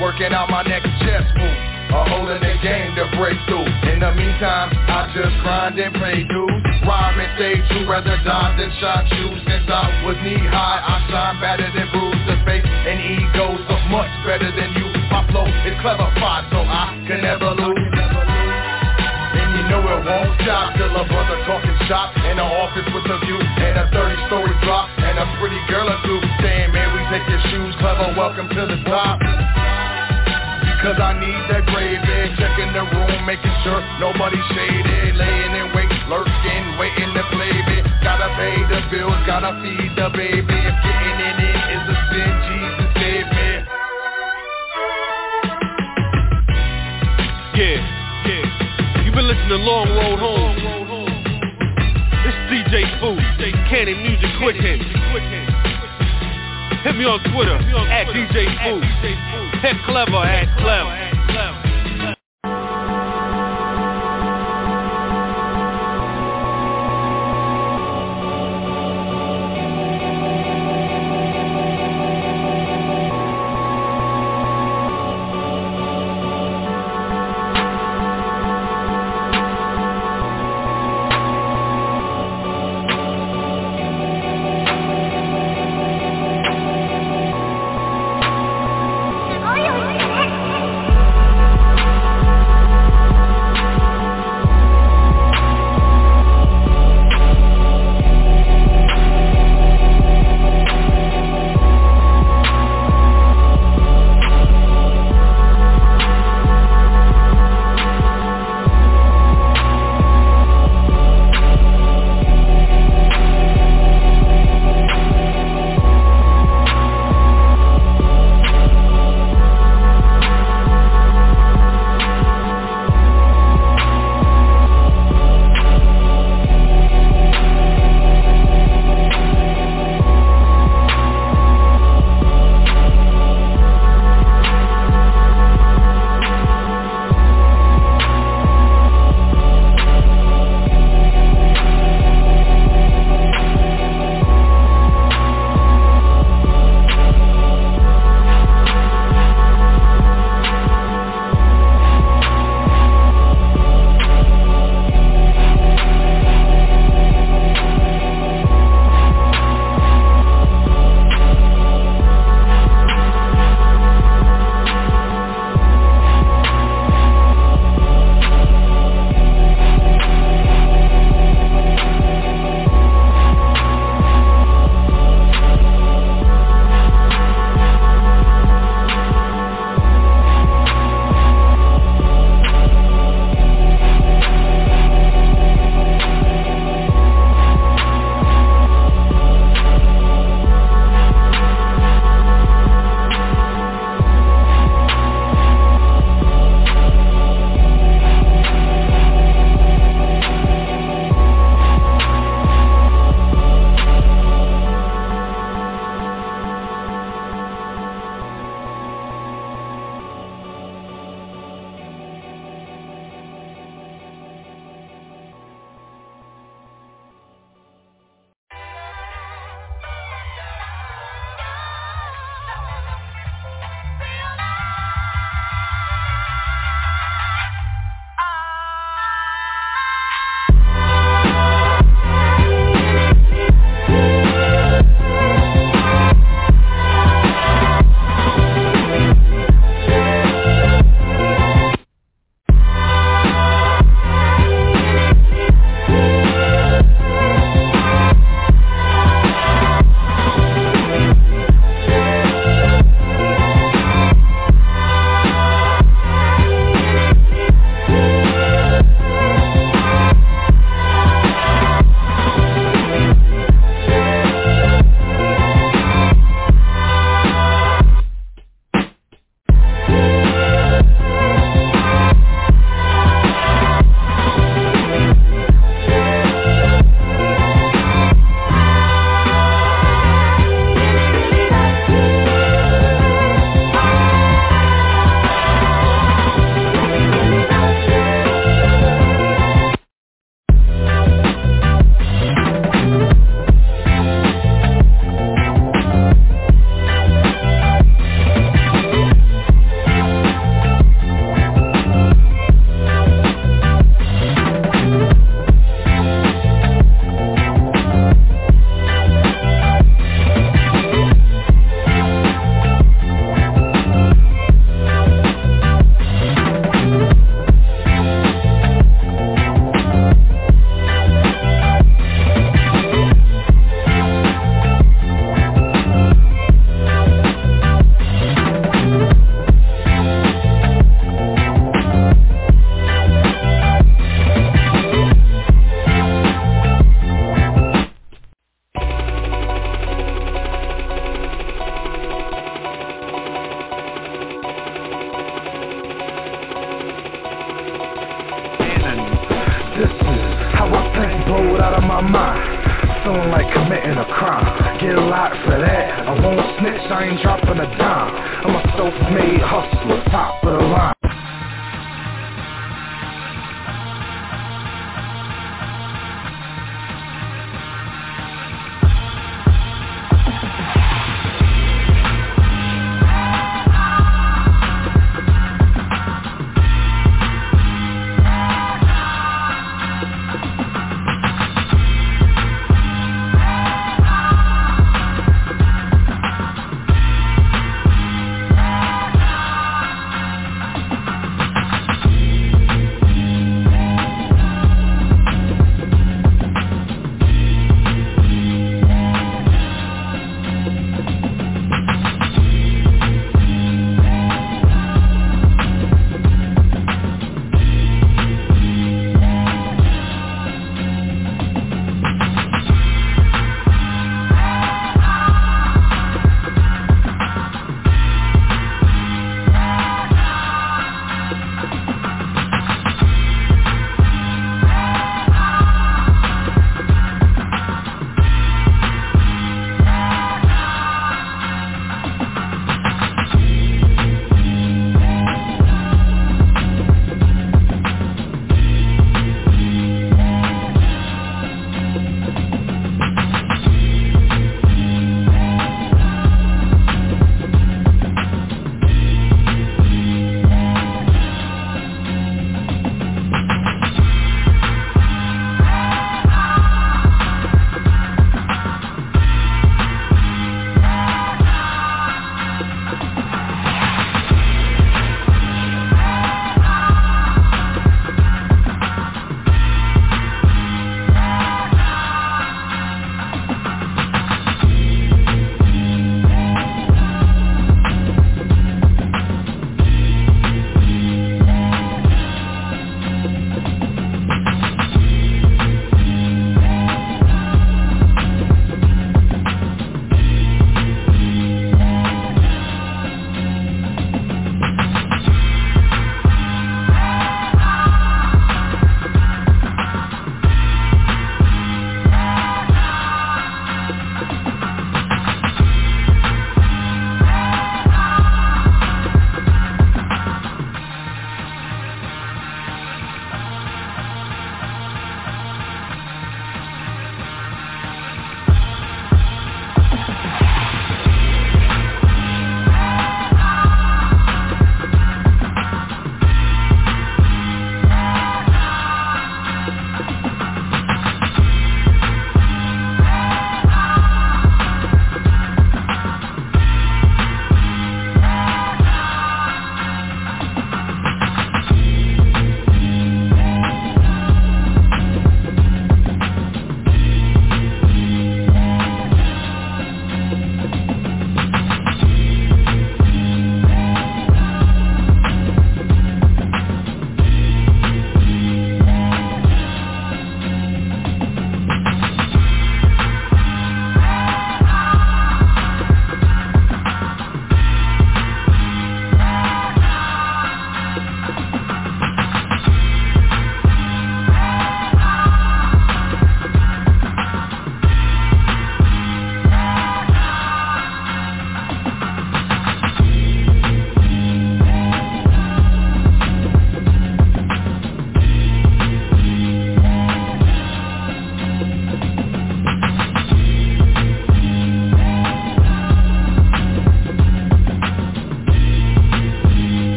working out my next chess move. A hole in the game to break through. In the meantime, I just grind and pay dues. Rhyme and stay true, rather die than shot you. Since I was knee high, I shine better than bruised. The face and egos are much better than you. My flow is clever, fine, so I can never lose. And you know it won't stop till a brother talking shop in the office with a view and a 30-story drop and a pretty girl or two saying, man, we take your shoes, clever, welcome to the top. Cause I need that gravy. Checking the room, making sure nobody's shaded. Laying in wait, lurking, waiting to play me. Gotta pay the bills, gotta feed the baby. If getting in it is a sin, Jesus save me. Yeah, yeah. You've been listening to Long Road Home. It's DJ Food, Cannon Music Quick Hit. Hit me on Twitter, at DJ Food. Clever, act clever.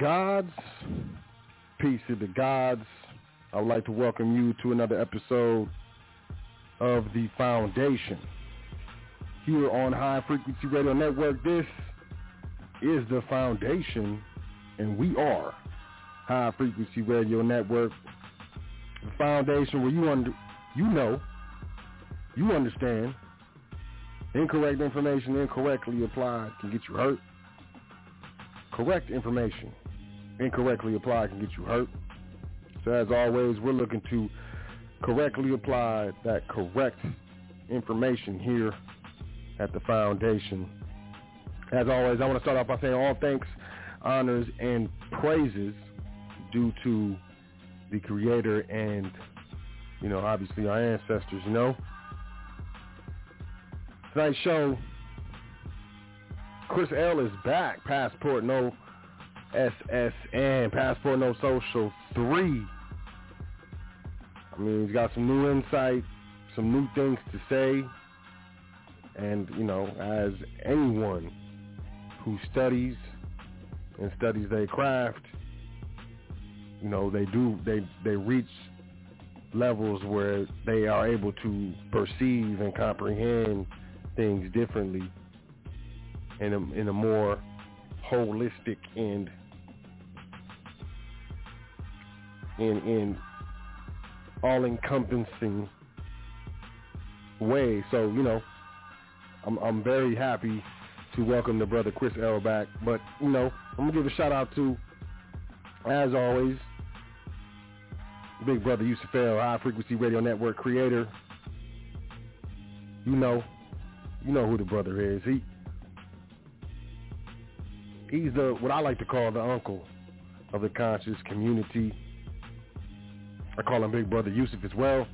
Gods. Peace to the gods. I would like to welcome you to another episode of The Foundation. Here on High Frequency Radio Network, this is The Foundation, and we are High Frequency Radio Network. The Foundation where you under, you know, you understand, incorrect information incorrectly applied can get you hurt correct information incorrectly applied can get you hurt. So as always, we're looking to correctly apply that correct information here at the foundation. As always, I want to start off by saying all thanks, honors, and praises due to the creator and, you know, obviously our ancestors, you know. Tonight's show Kris El is back. Passport no SSN. Passport no social three. I mean, he's got some new insight, some new things to say, and you know, as anyone who studies and studies their craft, you know, they do they they reach levels where they are able to perceive and comprehend things differently in a, in a more holistic and in in all encompassing way. So, you know, I'm I'm very happy to welcome the brother Kris El back. But, you know, I'm gonna give a shout out to, as always, big brother Yusuf El, High Frequency Radio Network creator. You know, you know who the brother is. He he's the what I like to call the uncle of the conscious community. I call him Big Brother Yusuf as well.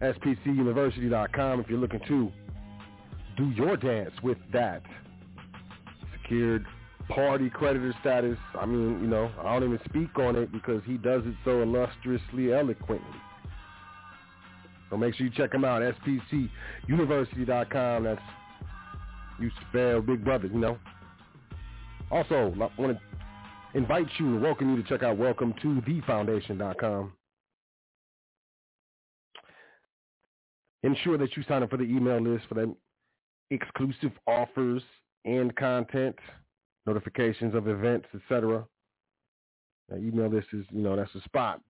SPCUniversity.com if you're looking to do your dance with that secured party creditor status. I mean, you know, I don't even speak on it because he does it so illustriously eloquently. So make sure you check him out, SPCUniversity.com. That's Yusuf Big Brother, you know. Also, I want to invite you and welcome you to check out welcome to thefoundation.com. Ensure that you sign up for the email list for the exclusive offers and content, notifications of events, etc. Now, email list is, you know, that's the spot.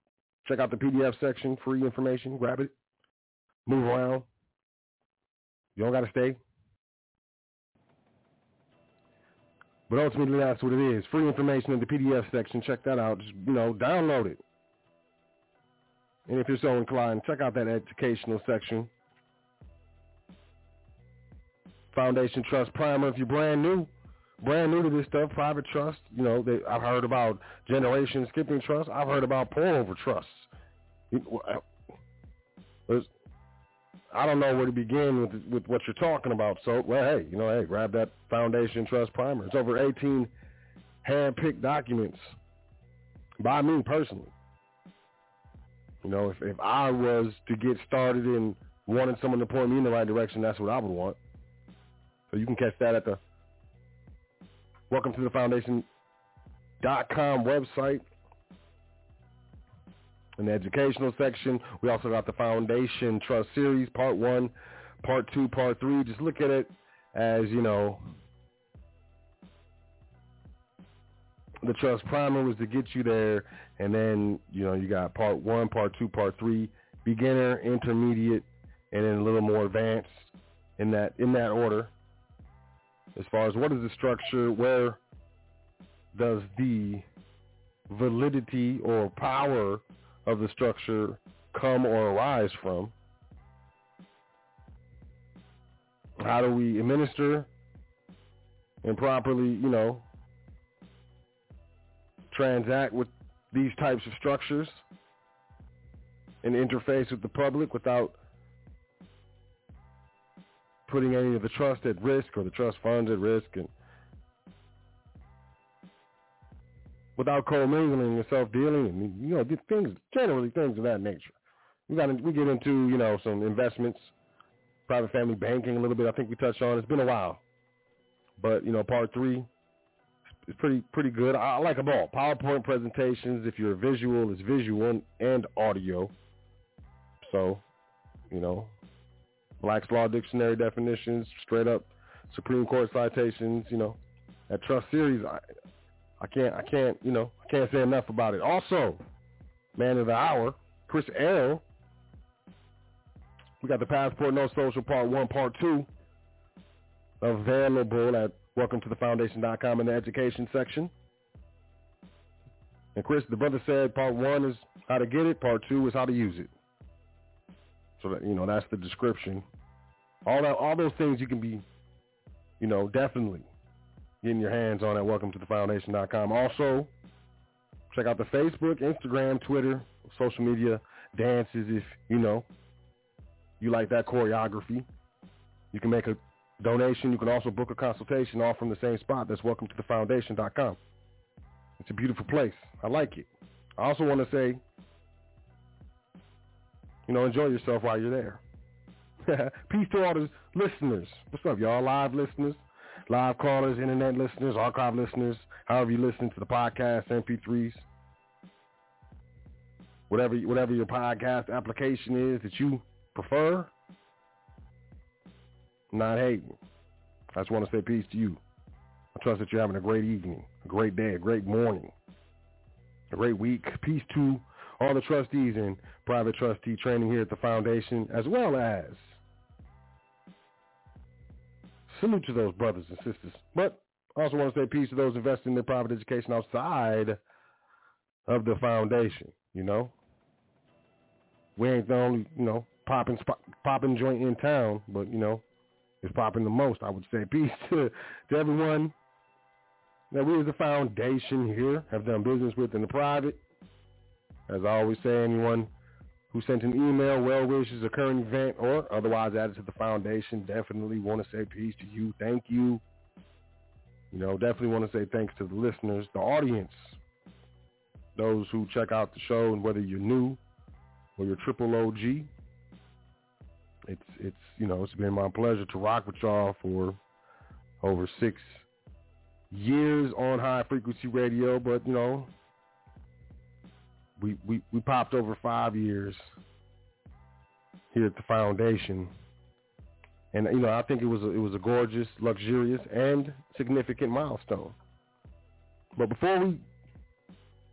Check out the PDF section, free information, grab it, move around. You don't got to stay. But ultimately, that's what it is. Free information in the PDF section. Check that out. Just, you know, download it. And if you're so inclined, check out that educational section. Foundation Trust Primer. If you're brand new, brand new to this stuff, private trust, you know, they, I've heard about generation skipping trust. I've heard about pour over trusts. Uh, there's, I don't know where to begin with with what you're talking about. So, well, hey, you know, hey, grab that Foundation Trust Primer. It's over 18 hand-picked documents by me personally. You know, if, if I was to get started and wanted someone to point me in the right direction, that's what I would want. So you can catch that at the Welcome to the Foundation.com website in the educational section. We also got the Foundation Trust Series, Part 1, Part 2, Part 3. Just look at it as, you know, the Trust Primer was to get you there. And then, you know, you got Part 1, Part 2, Part 3, beginner, intermediate, and then a little more advanced in that in that order. As far as what is the structure, where does the validity or power of the structure come or arise from? How do we administer and properly, you know, transact with these types of structures and interface with the public without putting any of the trust at risk or the trust funds at risk and without commingling and self-dealing and, you know, things, generally things of that nature. We got, we get into, you know, some investments, private family banking a little bit. I think we touched on. It's been a while. But, you know, part three, is pretty pretty good. I, I like them all. PowerPoint presentations. If you're visual, it's visual and audio. So, you know, Black's Law Dictionary definitions, straight up Supreme Court citations. You know, that trust series. I, I can't I can't you know I can't say enough about it. Also, man of the hour, Kris El. We got the Passport No Social Part One, Part Two available at welcome to the foundation.com in the education section. And Kris, the brother said part one is how to get it, part two is how to use it. So that you know, that's the description. All that all those things you can be, you know, definitely getting your hands on at welcome to the foundation.com. Also, check out the Facebook, Instagram, Twitter, social media dances if you know you like that choreography. You can make a donation. You can also book a consultation all from the same spot. That's welcome to the foundation.com. It's a beautiful place. I like it. I also want to say, you know, enjoy yourself while you're there. Peace to all the listeners. What's up, y'all? Live listeners, live callers, internet listeners, archive listeners, however you listen to the podcast, MP3s, whatever whatever your podcast application is that you prefer not hating. I just want to say peace to you. I trust that you're having a great evening, a great day, a great morning, a great week. Peace to all the trustees and private trustee training here at the foundation, as well as salute to those brothers and sisters. But I also want to say peace to those investing in their private education outside of the foundation, you know. We ain't the only, you know, popping popping joint in town, but you know, it's popping the most, I would say. Peace to, to everyone that we as a foundation here have done business with in the private. As I always say, anyone who sent an email, well wishes, a current event, or otherwise added to the foundation, definitely want to say peace to you. Thank you. You know, definitely want to say thanks to the listeners, the audience, those who check out the show, and whether you're new or you're triple OG, it's it's you know it's been my pleasure to rock with y'all for over six years on high frequency radio, but you know we we we popped over five years here at the foundation, and you know I think it was a, it was a gorgeous, luxurious, and significant milestone. But before we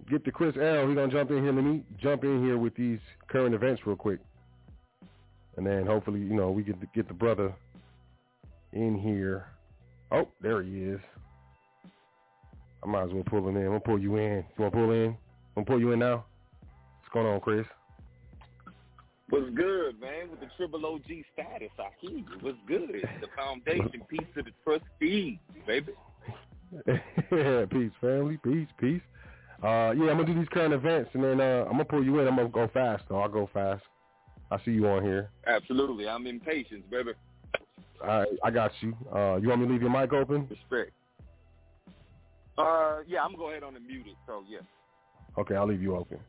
get to Kris El, we're gonna jump in here. Let me jump in here with these current events real quick and then hopefully you know we get get the brother in here. Oh, there he is. I might as well pull him in. I'm gonna pull you in. You wanna pull in? I'm gonna pull you in now. What's going on, Kris? What's good, man? With the triple OG status, I hear you. What's good? The foundation, peace to the trustees, baby. peace, family. Peace, peace. Uh, yeah, I'm gonna do these current events, and then uh, I'm gonna pull you in. I'm gonna go fast, though. I'll go fast. I see you on here. Absolutely. I'm impatient, baby. All right, I got you. Uh, you want me to leave your mic open? Respect. Uh, yeah, I'm to go ahead on and mute it, so yeah. Okay, I'll leave you open.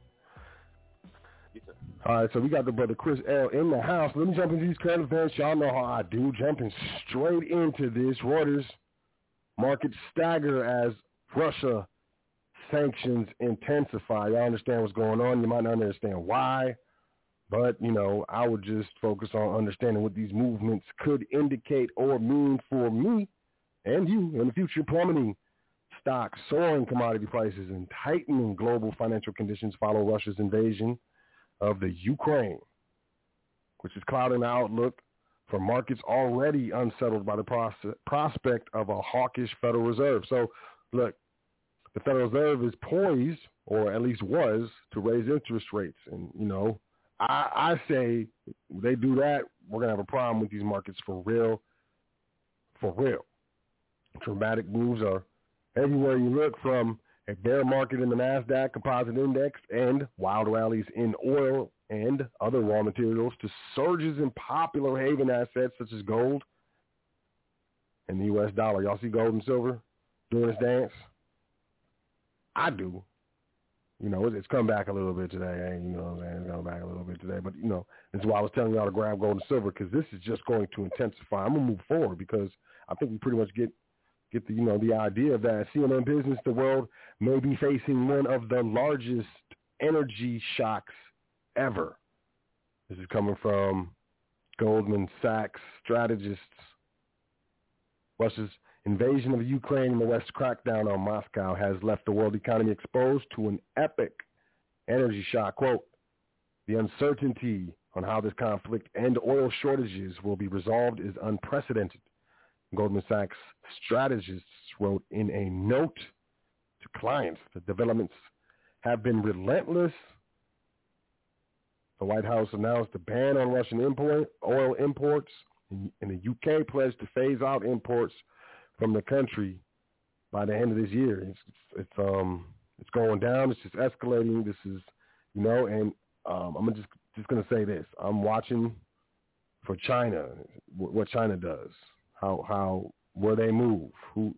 All right, so we got the brother Kris El in the house. Let me jump into these current events. Y'all know how I do. Jumping straight into this. Reuters market stagger as Russia sanctions intensify. Y'all understand what's going on. You might not understand why. But, you know, I would just focus on understanding what these movements could indicate or mean for me and you in the future plummeting stocks, soaring commodity prices, and tightening global financial conditions follow Russia's invasion of the Ukraine, which is clouding the outlook for markets already unsettled by the pros- prospect of a hawkish Federal Reserve. So, look, the Federal Reserve is poised, or at least was, to raise interest rates. And, you know, I, I say they do that, we're gonna have a problem with these markets for real, for real. Dramatic moves are everywhere you look, from a bear market in the Nasdaq Composite Index and wild rallies in oil and other raw materials to surges in popular haven assets such as gold and the U.S. dollar. Y'all see gold and silver doing its dance? I do you know, it's, come back a little bit today. Eh? You know what I'm saying? It's come back a little bit today. But, you know, that's why I was telling y'all to grab gold and silver because this is just going to intensify. I'm going to move forward because I think we pretty much get get the you know the idea that. CNN Business, the world may be facing one of the largest energy shocks ever. This is coming from Goldman Sachs strategists. Russia's invasion of Ukraine and the West's crackdown on Moscow has left the world economy exposed to an epic energy shock. Quote, the uncertainty on how this conflict and oil shortages will be resolved is unprecedented. Goldman Sachs strategists wrote in a note to clients that developments have been relentless. The White House announced a ban on Russian import, oil imports, and the UK pledged to phase out imports from the country by the end of this year. It's, it's um it's going down. It's just escalating. This is you know, and um, I'm just just gonna say this. I'm watching for China, what China does, how how where they move, who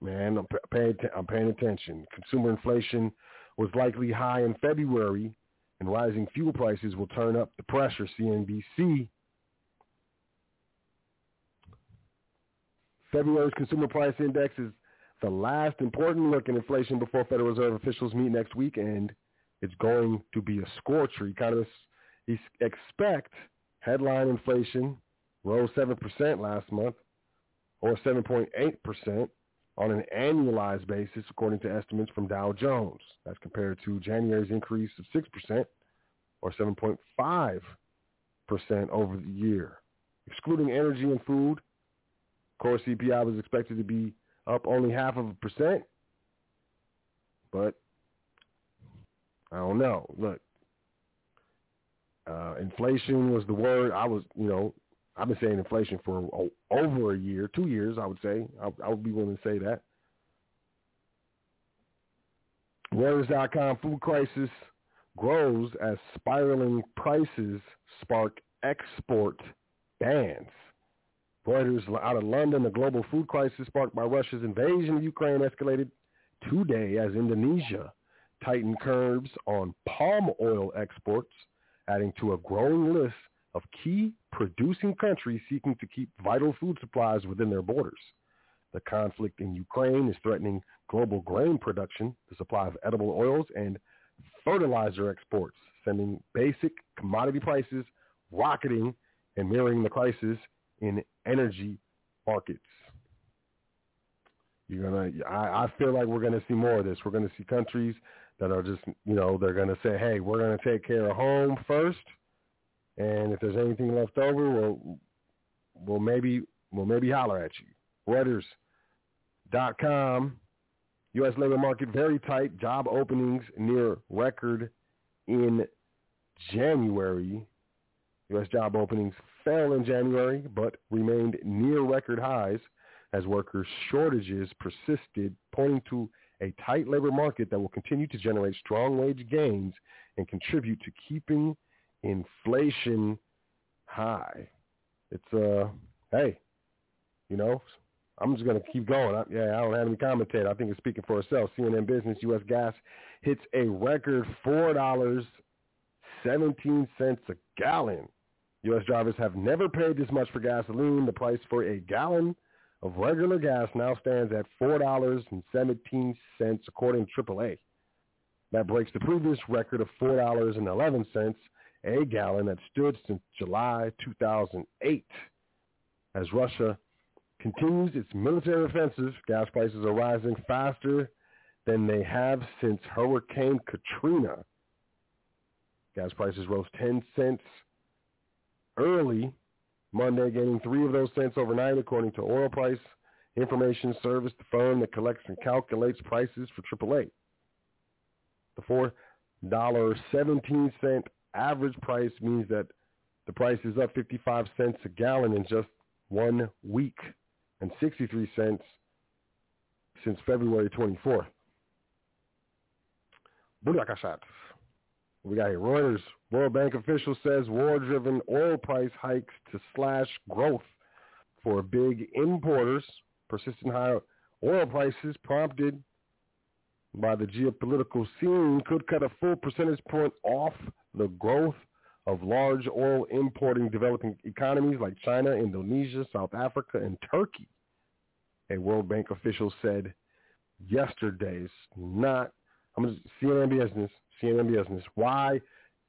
man, I'm paying I'm paying attention. Consumer inflation was likely high in February, and rising fuel prices will turn up the pressure. CNBC. February's consumer price index is the last important look at inflation before Federal Reserve officials meet next week, and it's going to be a scorcher. Economists expect headline inflation rose 7% last month, or 7.8% on an annualized basis, according to estimates from Dow Jones. That's compared to January's increase of 6%, or 7.5% over the year. Excluding energy and food, core CPI was expected to be up only half of a percent, but I don't know. Look, uh, inflation was the word. I was, you know, I've been saying inflation for over a year, two years, I would say. I, I would be willing to say that. Reuters.com food crisis grows as spiraling prices spark export bans. Reuters out of London, the global food crisis sparked by Russia's invasion of Ukraine escalated today as Indonesia tightened curbs on palm oil exports, adding to a growing list of key producing countries seeking to keep vital food supplies within their borders. The conflict in Ukraine is threatening global grain production, the supply of edible oils, and fertilizer exports, sending basic commodity prices rocketing and mirroring the crisis in energy markets. You're gonna. I, I feel like we're gonna see more of this. We're gonna see countries that are just, you know, they're gonna say, "Hey, we're gonna take care of home first, and if there's anything left over, we'll, we'll maybe, we'll maybe holler at you." Reuters.com. U.S. labor market very tight. Job openings near record in January. U.S. job openings fell in January, but remained near record highs as worker shortages persisted, pointing to a tight labor market that will continue to generate strong wage gains and contribute to keeping inflation high. It's uh, hey, you know, I'm just gonna keep going. I, yeah, I don't have any commentator. I think it's speaking for itself. CNN Business: U.S. gas hits a record four dollars seventeen cents a gallon. U.S. drivers have never paid this much for gasoline. The price for a gallon of regular gas now stands at $4.17 according to AAA. That breaks the previous record of $4.11 a gallon that stood since July 2008. As Russia continues its military offensive, gas prices are rising faster than they have since Hurricane Katrina. Gas prices rose 10 cents early Monday, gaining three of those cents overnight, according to Oil Price Information Service, the firm that collects and calculates prices for AAA. The $4.17 average price means that the price is up 55 cents a gallon in just one week and 63 cents since February 24th. Burakashat. We got here. Reuters, World Bank official says war-driven oil price hikes to slash growth for big importers. Persistent high oil prices prompted by the geopolitical scene could cut a full percentage point off the growth of large oil importing developing economies like China, Indonesia, South Africa, and Turkey. a World Bank official said yesterday's not, I'm to CNN Business, CNN Business, why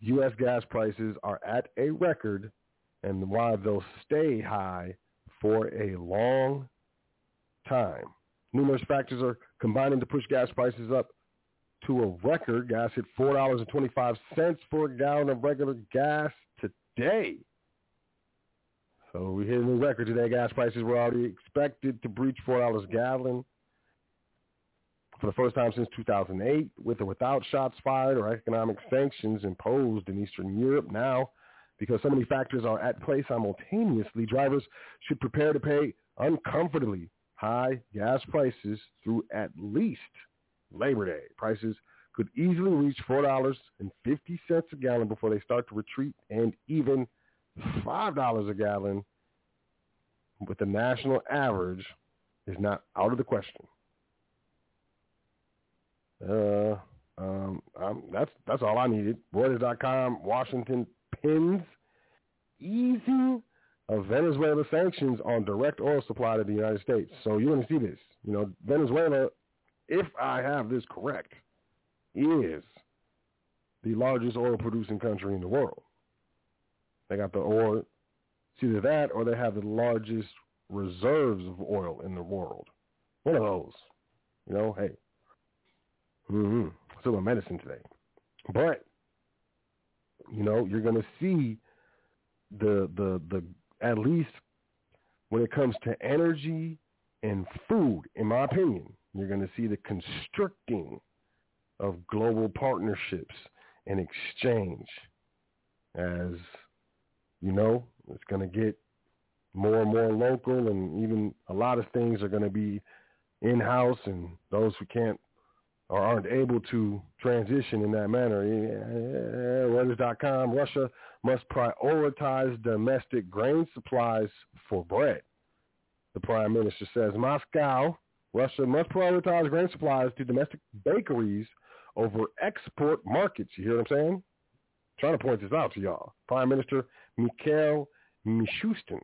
U.S. gas prices are at a record and why they'll stay high for a long time. Numerous factors are combining to push gas prices up to a record. Gas hit $4.25 for a gallon of regular gas today. So we hit a new record today. Gas prices were already expected to breach $4 a gallon for the first time since 2008, with or without shots fired or economic sanctions imposed in Eastern Europe. Now, because so many factors are at play simultaneously, drivers should prepare to pay uncomfortably high gas prices through at least Labor Day. Prices could easily reach $4.50 a gallon before they start to retreat and even $5 a gallon with the national average is not out of the question. Uh, um, um, that's that's all I needed. Reuters.com, Washington pins easing of Venezuela sanctions on direct oil supply to the United States. So you want to see this. You know, Venezuela, if I have this correct, is the largest oil producing country in the world. They got the oil. It's either that or they have the largest reserves of oil in the world. One of those. You know, hey, Mm-hmm. Still a medicine today. But, you know, you're going to see the, the, the, at least when it comes to energy and food, in my opinion, you're going to see the constricting of global partnerships and exchange as, you know, it's going to get more and more local and even a lot of things are going to be in-house and those who can't or aren't able to transition in that manner. Reuters.com, Russia must prioritize domestic grain supplies for bread. The prime minister says Moscow, Russia must prioritize grain supplies to domestic bakeries over export markets. You hear what I'm saying? I'm trying to point this out to y'all. Prime Minister Mikhail Mishustin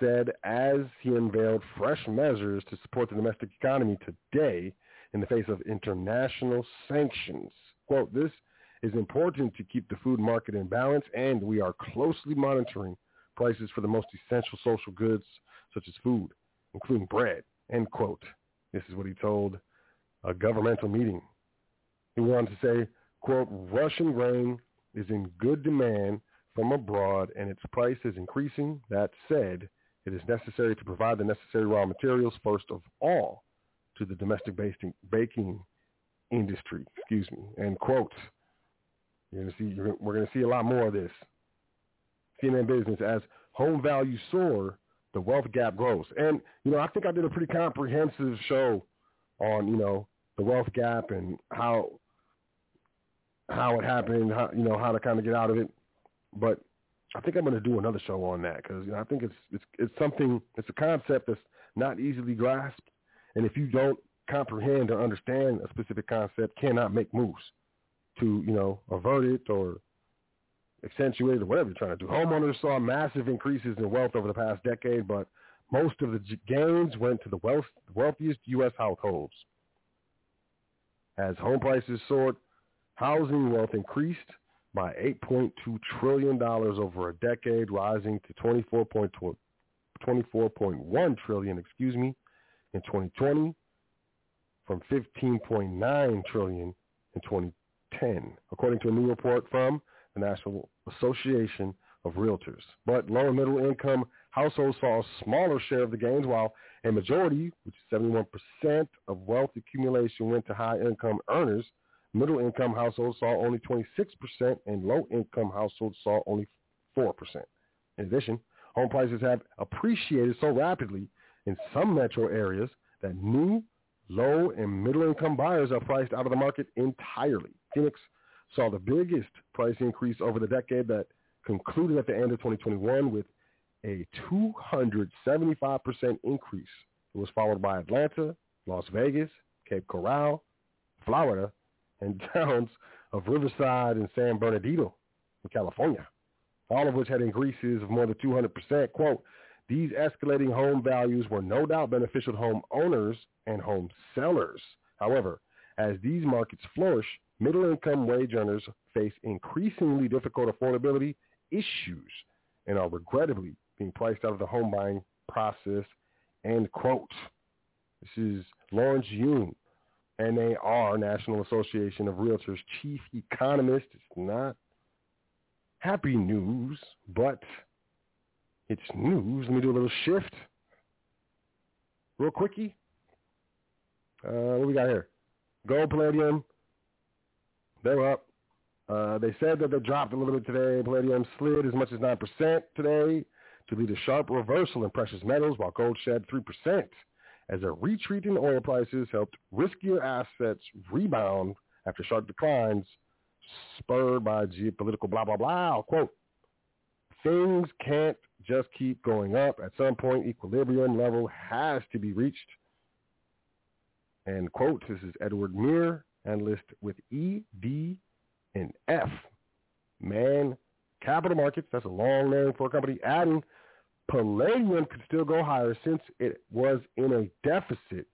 said as he unveiled fresh measures to support the domestic economy today in the face of international sanctions. Quote, this is important to keep the food market in balance, and we are closely monitoring prices for the most essential social goods such as food, including bread, end quote. This is what he told a governmental meeting. He went on to say, quote, Russian grain is in good demand from abroad and its price is increasing. That said, it is necessary to provide the necessary raw materials first of all to the domestic baking industry. Excuse me. End quote. You're gonna see. You're, we're going to see a lot more of this. CNN Business as home values soar, the wealth gap grows. And you know, I think I did a pretty comprehensive show on you know the wealth gap and how how it happened, how you know how to kind of get out of it. But I think I'm going to do another show on that because you know I think it's it's it's something it's a concept that's not easily grasped and if you don't comprehend or understand a specific concept, cannot make moves to, you know, avert it or accentuate it or whatever you're trying to do. Homeowners saw massive increases in wealth over the past decade, but most of the gains went to the wealth, wealthiest U.S. households. As home prices soared, housing wealth increased by $8.2 trillion over a decade, rising to 24.1 trillion, excuse me, in 2020 from 15.9 trillion in 2010, according to a new report from the National Association of Realtors. But low and middle income households saw a smaller share of the gains, while a majority, which is 71% of wealth accumulation went to high income earners. Middle income households saw only 26% and low income households saw only 4%. In addition, home prices have appreciated so rapidly in some metro areas that new, low, and middle-income buyers are priced out of the market entirely. Phoenix saw the biggest price increase over the decade that concluded at the end of 2021 with a 275% increase. It was followed by Atlanta, Las Vegas, Cape Coral, Florida, and towns of Riverside and San Bernardino in California, all of which had increases of more than 200%. Quote, These escalating home values were no doubt beneficial to home owners and home sellers. However, as these markets flourish, middle-income wage earners face increasingly difficult affordability issues and are regrettably being priced out of the home buying process, end quote. This is Lawrence Yun, NAR, National Association of Realtors chief economist. It's not happy news, but it's news. Let me do a little shift. Real quickie. Uh, what we got here? Gold, palladium. They're up. Uh, they said that they dropped a little bit today. Palladium slid as much as 9% today to lead a sharp reversal in precious metals, while gold shed 3% as a retreat in oil prices helped riskier assets rebound after sharp declines spurred by geopolitical blah, blah, blah. Quote, things can't just keep going up. At some point, equilibrium level has to be reached. And quote, this is Edward Meir, analyst with E, D, and F. Man, capital markets, that's a long name for a company, adding palladium could still go higher since it was in a deficit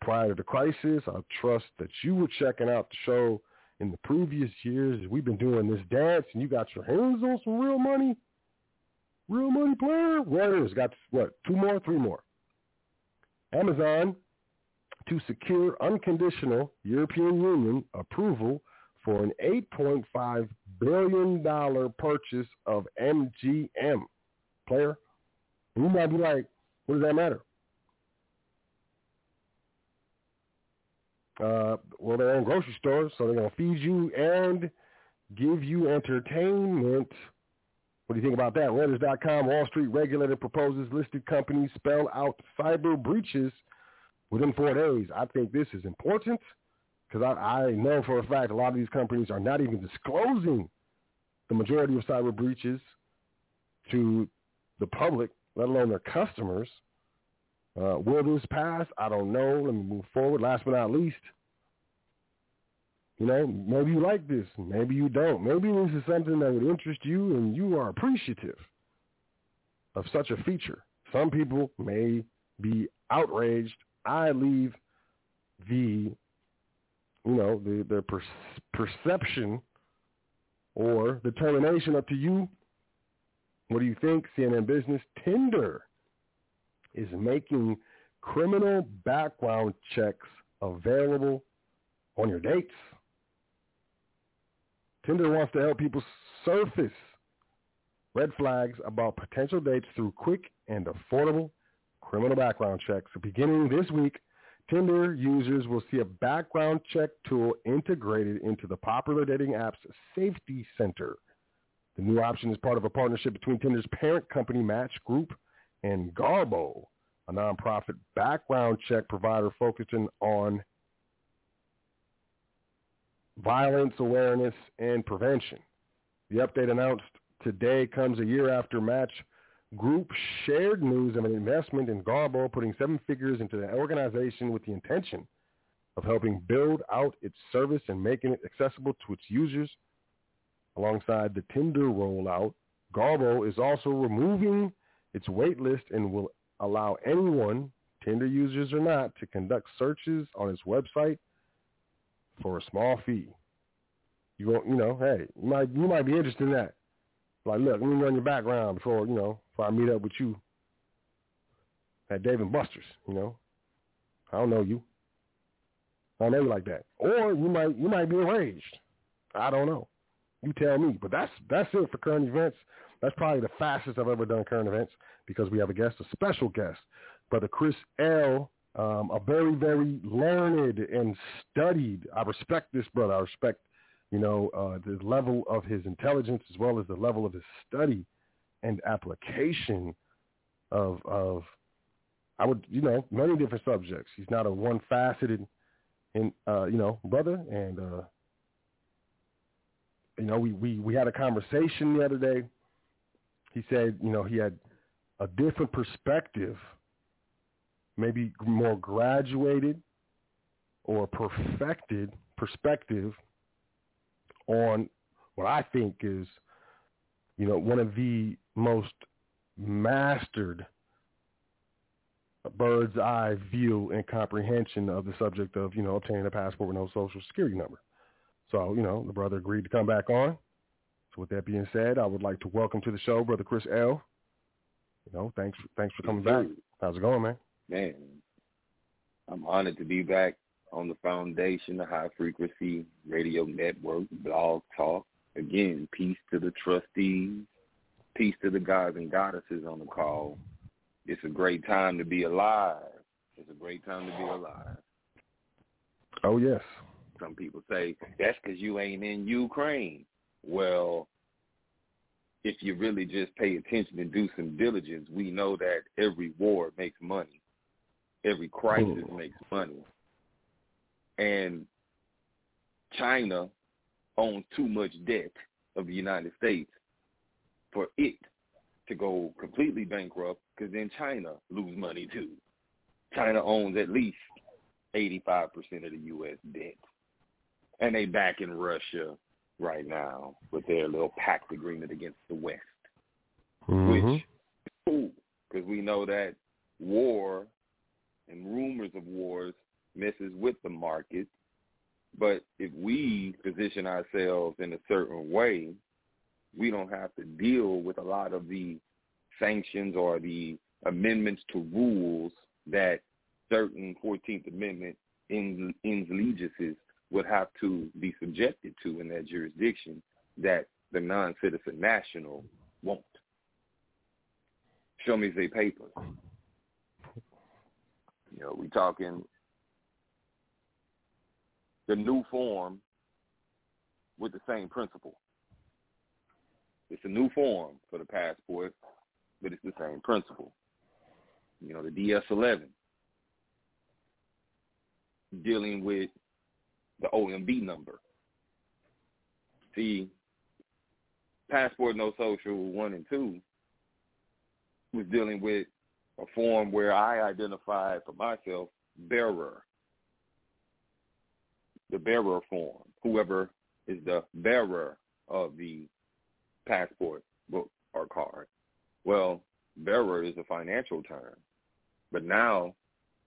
prior to the crisis. I trust that you were checking out the show in the previous years. We've been doing this dance, and you got your hands on some real money. Real money player. Reuters got, what, two more, three more. Amazon to secure unconditional European Union approval for an $8.5 billion purchase of MGM. Player, you might be like, what does that matter? Uh, well, they're in grocery stores, so they're going to feed you and give you entertainment. What do you think about that? Reuters.com, Wall Street regulator proposes listed companies spell out cyber breaches within four days. I think this is important because I, I know for a fact a lot of these companies are not even disclosing the majority of cyber breaches to the public, let alone their customers. Uh, will this pass? I don't know. Let me move forward. Last but not least, you know, maybe you like this. Maybe you don't. Maybe this is something that would interest you and you are appreciative of such a feature. Some people may be outraged. I leave the, you know, the, the per- perception or determination up to you. What do you think? CNN Business Tinder is making criminal background checks available on your dates. Tinder wants to help people surface red flags about potential dates through quick and affordable criminal background checks. Beginning this week, Tinder users will see a background check tool integrated into the popular dating app's Safety Center. The new option is part of a partnership between Tinder's parent company Match Group and Garbo, a nonprofit background check provider focusing on violence awareness and prevention. The update announced today comes a year after Match Group shared news of an investment in Garbo, putting seven figures into the organization with the intention of helping build out its service and making it accessible to its users. Alongside the Tinder rollout, Garbo is also removing its wait list and will allow anyone, Tinder users or not, to conduct searches on its website for a small fee. You won't, you know, hey, you might you might be interested in that. Like, look, let me run your background before, you know, before I meet up with you at Dave and Buster's, you know. I don't know you. I don't know you like that. Or you might you might be enraged. I don't know. You tell me. But that's that's it for current events. That's probably the fastest I've ever done current events because we have a guest, a special guest, Brother Kris El. Um, a very, very learned and studied. I respect this brother. I respect, you know, uh, the level of his intelligence as well as the level of his study and application of of I would, you know, many different subjects. He's not a one faceted, in uh, you know, brother. And uh, you know, we we we had a conversation the other day he said, you know, he had a different perspective, maybe more graduated or perfected perspective on what I think is, you know, one of the most mastered bird's eye view and comprehension of the subject of, you know, obtaining a passport with no social security number. So, you know, the brother agreed to come back on. So with that being said, I would like to welcome to the show Brother Kris El. You know, thanks thanks for coming back. How's it going, man? Man, I'm honored to be back on the foundation, the High Frequency Radio Network, Blog Talk. Again, peace to the trustees, peace to the gods and goddesses on the call. It's a great time to be alive. It's a great time to be alive. Oh yes. Some people say that's because you ain't in Ukraine. Well, if you really just pay attention and do some diligence, we know that every war makes money. Every crisis Hmm. makes money. And China owns too much debt of the United States for it to go completely bankrupt because then China lose money too. China owns at least 85% of the U.S. debt. And they back in Russia right now with their little pact agreement against the West, Mhm. which is cool because we know that war and rumors of wars messes with the market. But if we position ourselves in a certain way, we don't have to deal with a lot of the sanctions or the amendments to rules that certain 14th Amendment in allegiances would have to be subjected to in that jurisdiction that the non-citizen national won't. Show me the papers. You know, we talking the new form with the same principle. It's a new form for the passport, but it's the same principle. You know, the DS-11 dealing with the OMB number. See, passport no social one and two was dealing with a form where I identified for myself bearer. The bearer form, whoever is the bearer of the passport book or card. Well, bearer is a financial term, but now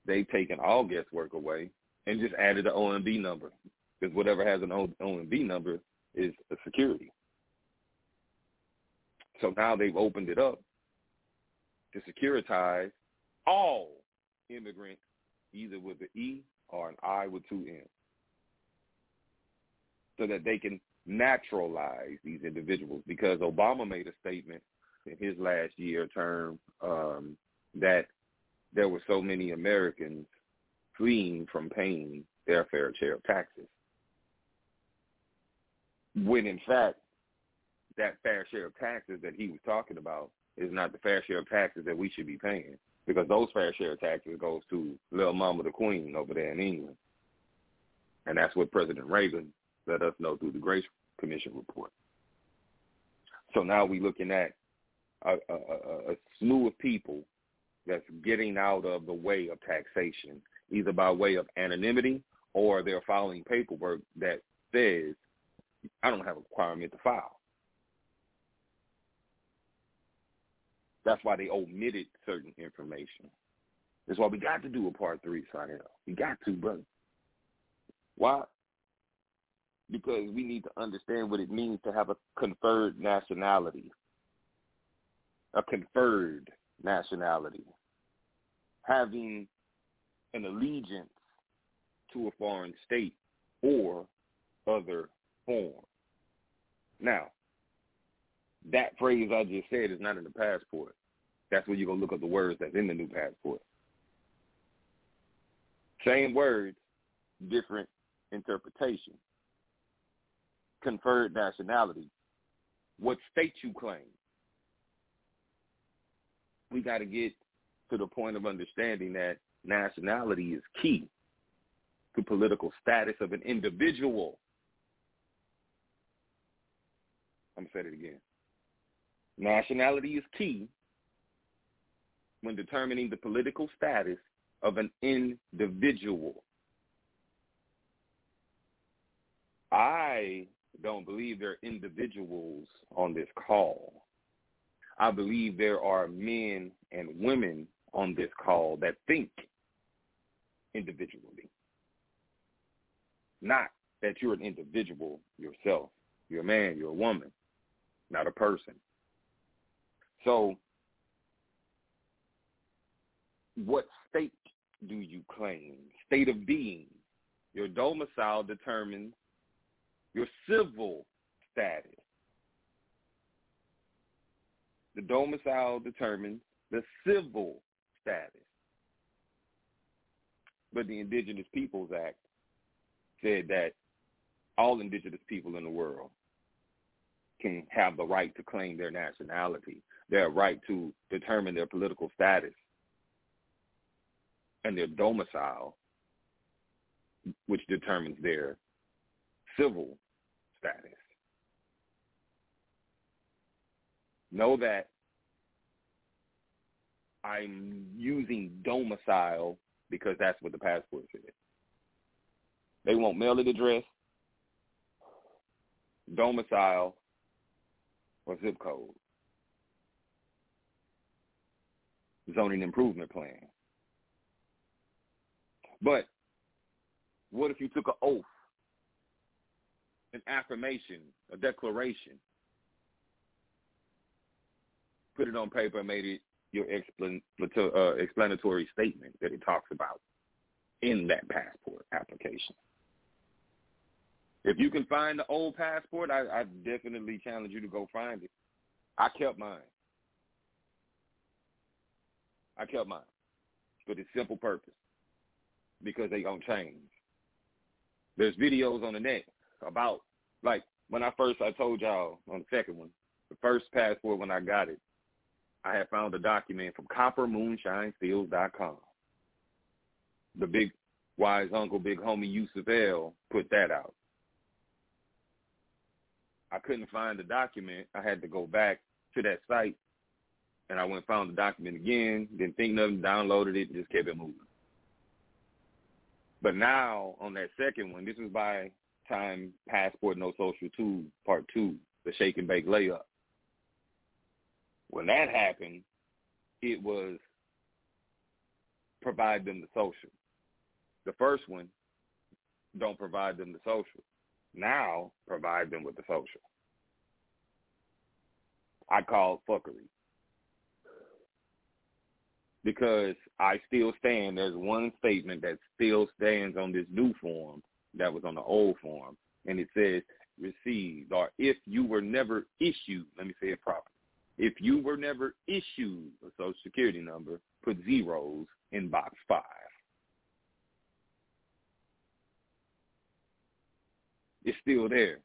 they've taken all guesswork away and just added the OMB number because whatever has an OMB number is a security. So now they've opened it up to securitize all immigrants either with an E or an I with two N's so that they can naturalize these individuals because Obama made a statement in his last year term um, that there were so many Americans fleeing from paying their fair share of taxes. When in fact, that fair share of taxes that he was talking about is not the fair share of taxes that we should be paying because those fair share of taxes goes to little mama the queen over there in England. And that's what President Reagan let us know through the Grace Commission report. So now we're looking at a, a, a, slew of people that's getting out of the way of taxation, either by way of anonymity or they're filing paperwork that says, I don't have a requirement to file. That's why they omitted certain information. That's why we got to do a part three, Sonny. We got to, brother. Why? Because we need to understand what it means to have a conferred nationality. A conferred nationality. Having an allegiance to a foreign state or other form. Now, that phrase I just said is not in the passport. That's where you're going to look up the words that's in the new passport. Same words, different interpretation. Conferred nationality. What state you claim. We got to get to the point of understanding that nationality is key to political status of an individual. I'm going to say it again. Nationality is key when determining the political status of an individual. I don't believe there are individuals on this call. I believe there are men and women on this call that think individually. Not that you're an individual yourself. You're a man, you're a woman, not a person. So what state do you claim? State of being. Your domicile determines your civil status. The domicile determines the civil status. But the Indigenous Peoples Act said that all indigenous people in the world can have the right to claim their nationality, their right to determine their political status and their domicile, which determines their civil status. Know that I'm using domicile because that's what the passport says. They want mailing address, domicile, or zip code. Zoning improvement plan. But what if you took an oath, an affirmation, a declaration, put it on paper and made it your uh, explanatory statement that it talks about in that passport application? If you can find the old passport, I, I definitely challenge you to go find it. I kept mine. I kept mine for the simple purpose because they don't change. There's videos on the net about like when I first I told y'all on the second one, the first passport when I got it, I had found a document from coppermoonshinefields.com. The big wise uncle, big homie Yusuf El put that out. I couldn't find the document. I had to go back to that site, and I went and found the document again. Didn't think nothing. Downloaded it, and just kept it moving. But now on that second one, this was by time Passport No Social Two Part Two, the shake and bake layup. When that happened, it was provide them the social. The first one, don't provide them the social. Now provide them with the social. I call it fuckery. Because I still stand, there's one statement that still stands on this new form that was on the old form, and it says received, or if you were never issued, let me say it properly, if you were never issued a social security number, put zeros in box five. It's still there.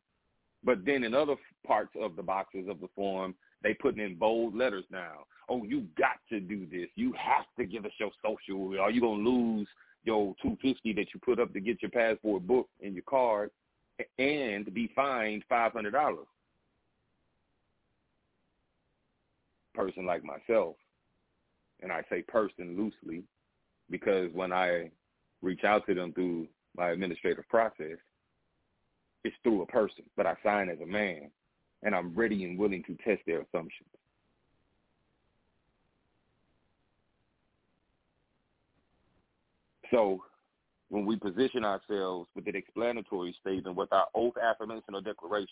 But then in other parts of the boxes of the form, they putting in bold letters now. Oh, you got to do this. You have to give us your social, or you're gonna lose your two fifty that you put up to get your passport book and your card, and be fined five hundred dollars. Person like myself, and I say person loosely, because when I reach out to them through my administrative process, it's through a person, but I sign as a man, and I'm ready and willing to test their assumptions. So when we position ourselves with an explanatory statement with our oath, affirmation, or declaration,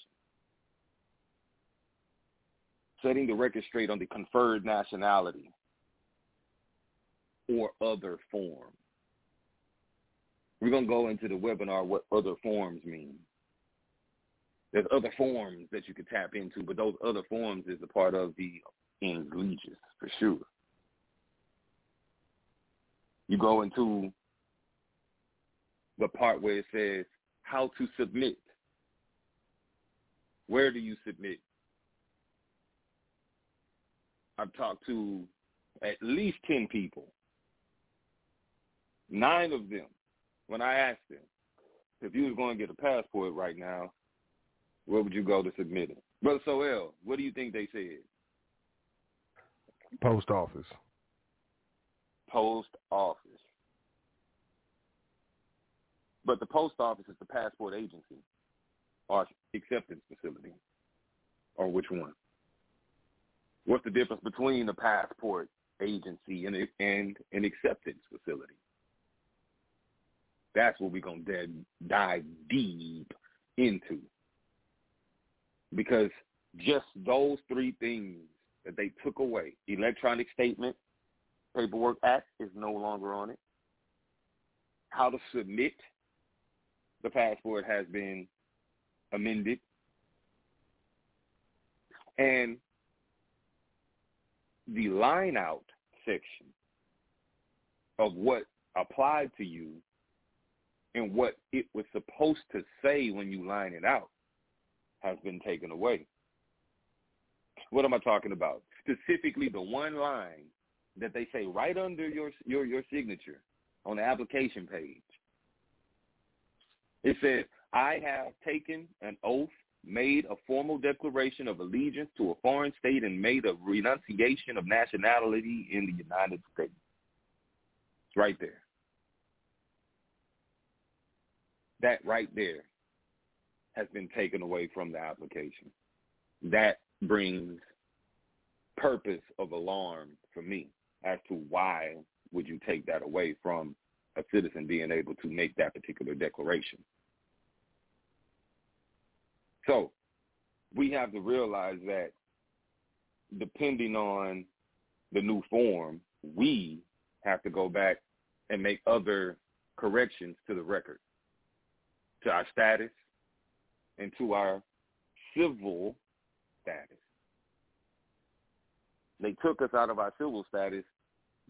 setting the record straight on the conferred nationality or other form. We're going to go into the webinar what other forms mean there's other forms that you could tap into, but those other forms is a part of the egregious for sure. You go into the part where it says how to submit. Where do you submit? I've talked to at least 10 people. Nine of them, when I asked them, if you was going to get a passport right now, where would you go to submit it? Brother Sot El, what do you think they said? Post office. Post office. But the post office is the passport agency or acceptance facility. Or which one? What's the difference between a passport agency and, and an acceptance facility? That's what we're going to dive deep into. Because just those three things that they took away, electronic statement, paperwork act is no longer on it. How to submit the passport has been amended. And the line out section of what applied to you and what it was supposed to say when you line it out has been taken away. What am I talking about? Specifically the one line that they say right under your your your signature on the application page. It says, I have taken an oath, made a formal declaration of allegiance to a foreign state, and made a renunciation of nationality in the United States. It's right there. That right there has been taken away from the application. That brings purpose of alarm for me as to why would you take that away from a citizen being able to make that particular declaration. So we have to realize that depending on the new form, we have to go back and make other corrections to the record, to our status, and to our civil status. They took us out of our civil status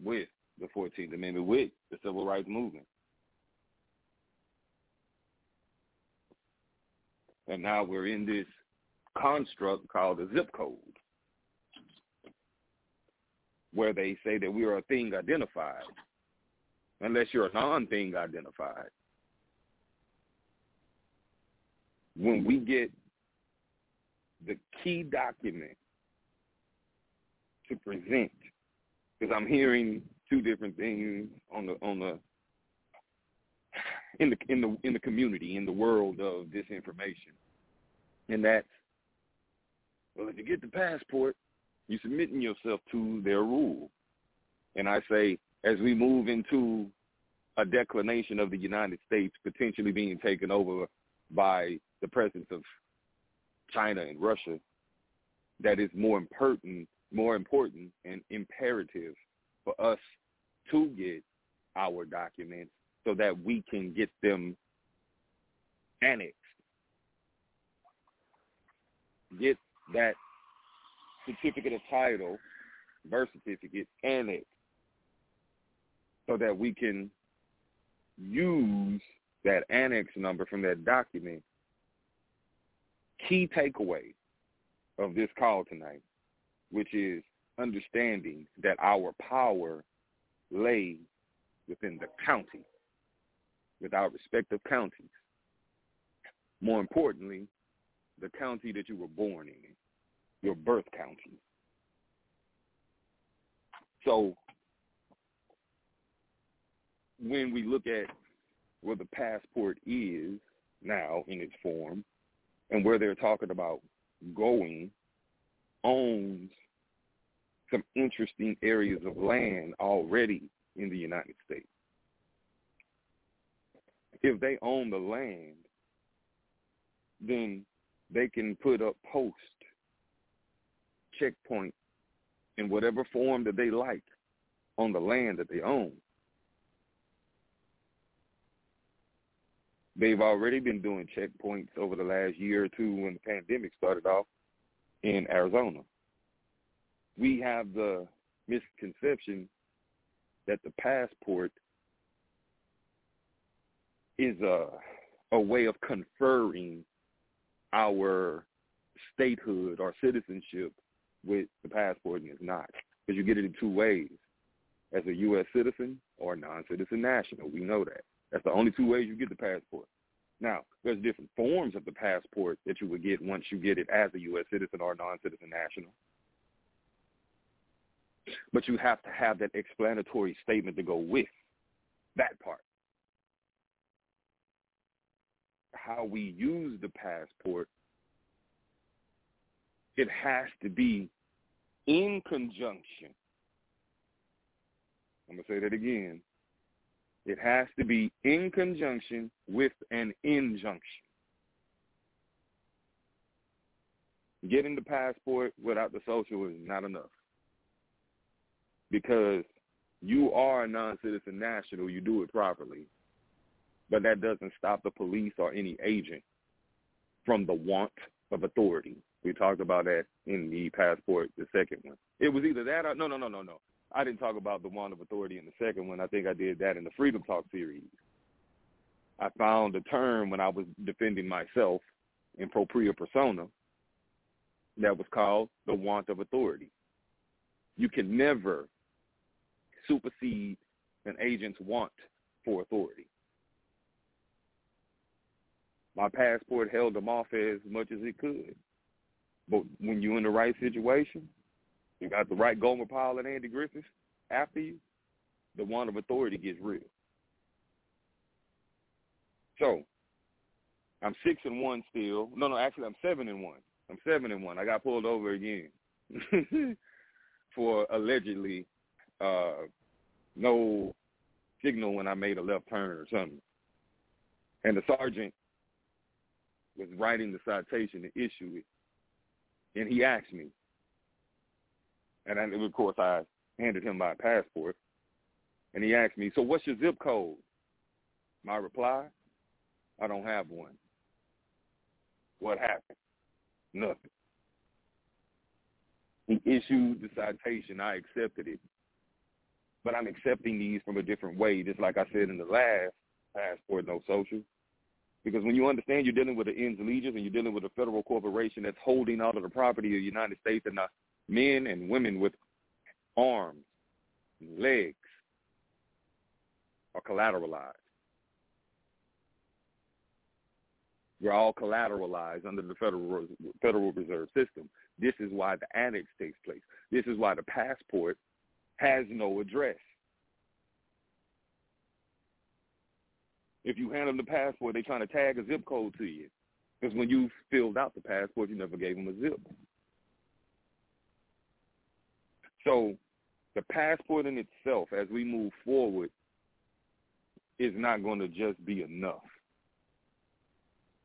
with the 14th Amendment, with the Civil Rights Movement. And now we're in this construct called a zip code, where they say that we are a thing identified, unless you're a non-thing identified. When we get the key document to present, because I'm hearing two different things on the on the in the in the in the community in the world of disinformation, and that's well, if you get the passport, you're submitting yourself to their rule, and I say as we move into a declination of the United States potentially being taken over by the presence of China and Russia, that is more important, more important and imperative for us to get our documents so that we can get them annexed. Get that certificate of title, birth certificate, annexed so that we can use that annex number from that document. Key takeaway of this call tonight, which is understanding that our power lay within the county with our respective counties. More importantly, the county that you were born in, your birth county. So when we look at where the passport is now in its form and where they're talking about going owns some interesting areas of land already in the United States if they own the land, then they can put up post, checkpoint, in whatever form that they like on the land that they own. They've already been doing checkpoints over the last year or two when the pandemic started off in Arizona. We have the misconception that the passport is a a way of conferring our statehood or citizenship with the passport, and it's not because you get it in two ways: as a U.S. citizen or a non-citizen national. We know that. That's the only two ways you get the passport. Now, there's different forms of the passport that you would get once you get it as a U.S. citizen or a non-citizen national. But you have to have that explanatory statement to go with that part. how we use the passport, it has to be in conjunction. I'm going to say that again. It has to be in conjunction with an injunction. Getting the passport without the social is not enough. Because you are a non-citizen national, you do it properly. But that doesn't stop the police or any agent from the want of authority. We talked about that in the passport, the second one. It was either that or no, no, no, no, no. I didn't talk about the want of authority in the second one. I think I did that in the Freedom Talk series. I found a term when I was defending myself in propria persona that was called the want of authority. You can never supersede an agent's want for authority. My passport held them off as much as it could. But when you're in the right situation, you got the right Gomer Pyle and Andy Griffith after you, the want of authority gets real. So I'm six and one still. No, no, actually I'm seven and one. I'm seven and one. I got pulled over again for allegedly uh, no signal when I made a left turn or something. And the sergeant was writing the citation to issue it, and he asked me, and I, of course I handed him my passport, and he asked me, so what's your zip code? My reply, I don't have one. What happened? Nothing. He issued the citation. I accepted it. But I'm accepting these from a different way, just like I said in the last passport, no social. Because when you understand you're dealing with the ends legions and you're dealing with a federal corporation that's holding all of the property of the United States and the men and women with arms, legs are collateralized. We're all collateralized under the Federal Federal Reserve System. This is why the annex takes place. This is why the passport has no address. If you hand them the passport, they're trying to tag a zip code to you. Because when you filled out the passport, you never gave them a zip. So the passport in itself, as we move forward, is not going to just be enough.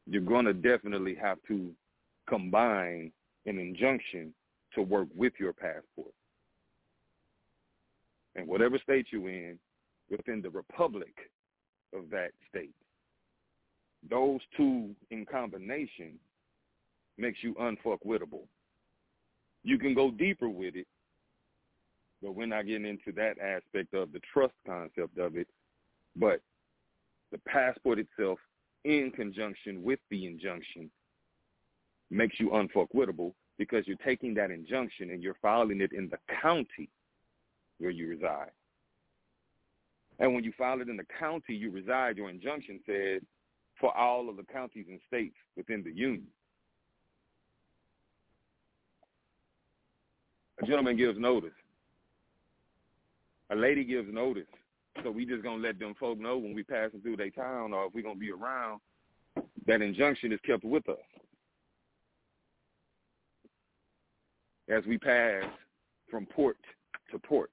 You're going to definitely have to combine an injunction to work with your passport. And whatever state you're in, within the republic of that state, those two in combination makes you unfuckwittable. You can go deeper with it but we're not getting into that aspect of the trust concept of it. But the passport itself, in conjunction with the injunction, makes you unfuckwittable because you're taking that injunction and you're filing it in the county where you reside. And when you file it in the county you reside, your injunction says for all of the counties and states within the union. A gentleman gives notice a lady gives notice. So we just gonna let them folk know when we passing through their town or if we gonna be around, that injunction is kept with us. As we pass from port to port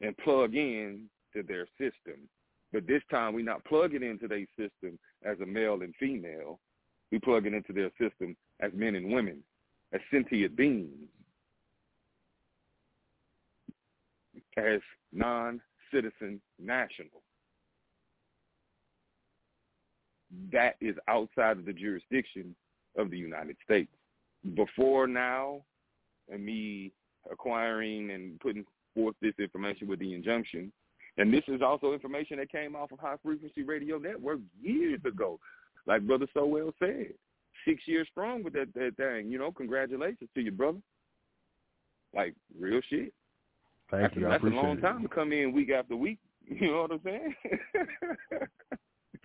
and plug in to their system. But this time we're not plugging into their system as a male and female. We plug it into their system as men and women, as sentient beings as non-citizen national. That is outside of the jurisdiction of the United States. Before now, and me acquiring and putting forth this information with the injunction, and this is also information that came off of High Frequency Radio Network years ago. Like Brother Sot El said, six years strong with that, that thing. You know, congratulations to you, brother. Like real shit. Thank that's, you. I that's a long it. time to come in week after week. You know what I'm saying?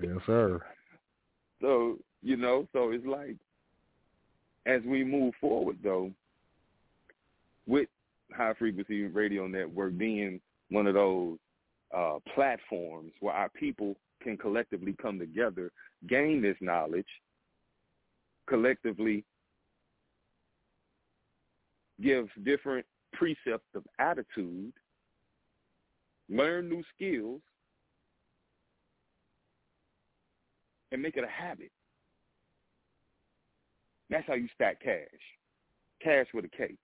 Yes, sir. so you know, so it's like as we move forward, though, with High Frequency Radio Network being one of those uh, platforms where our people can collectively come together, gain this knowledge, collectively give different precepts of attitude, learn new skills, and make it a habit. That's how you stack cash. Cash with a K.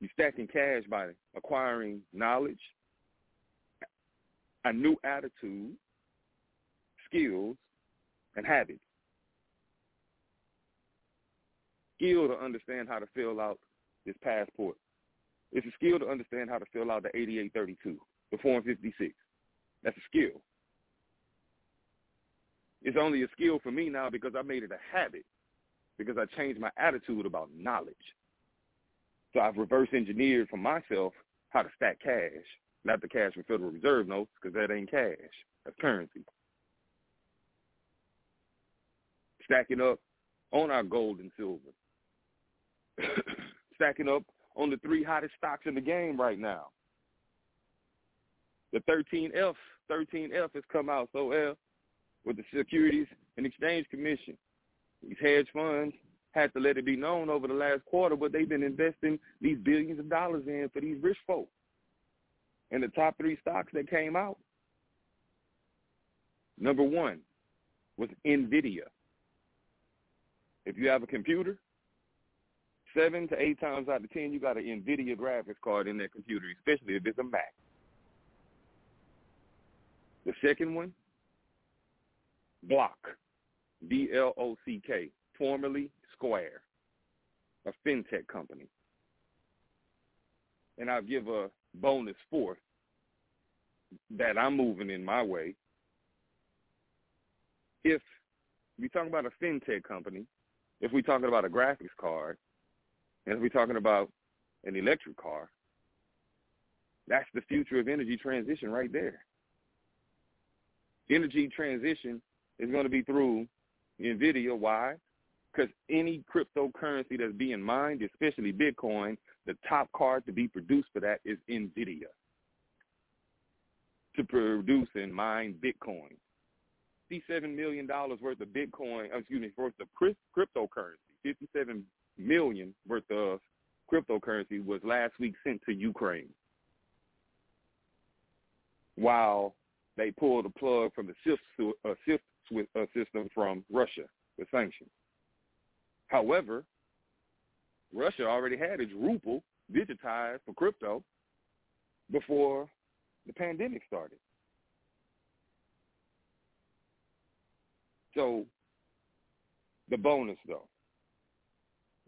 You stacking cash by acquiring knowledge, a new attitude, skills, and habits. Skill to understand how to fill out this passport. It's a skill to understand how to fill out the 8832, the Form 56. That's a skill. It's only a skill for me now because I made it a habit, because I changed my attitude about knowledge. So I've reverse engineered for myself how to stack cash, not the cash from Federal Reserve notes, because that ain't cash. That's currency. Stacking up on our gold and silver. Stacking up on the three hottest stocks in the game right now. The 13F, 13F has come out so well with the Securities and Exchange Commission. These hedge funds had to let it be known over the last quarter what they've been investing these billions of dollars in for these rich folk. And the top three stocks that came out, number one was NVIDIA. If you have a computer, seven to eight times out of ten, you got an NVIDIA graphics card in that computer, especially if it's a Mac. The second one, Block, B-L-O-C-K, formerly Square, a fintech company. And I'll give a bonus fourth that I'm moving in my way. If we're talking about a fintech company, if we're talking about a graphics card, and if we're talking about an electric car, that's the future of energy transition right there. Energy transition is going to be through NVIDIA. Why? Because any cryptocurrency that's being mined, especially Bitcoin, the top card to be produced for that is NVIDIA to produce and mine Bitcoin. $57 million worth of Bitcoin, excuse me, worth of cryptocurrency, 57 million worth of cryptocurrency was last week sent to Ukraine. While they pulled the plug from the SWIFT, uh, uh, system from Russia with sanctions. However, Russia already had its ruble digitized for crypto before the pandemic started. So the bonus though,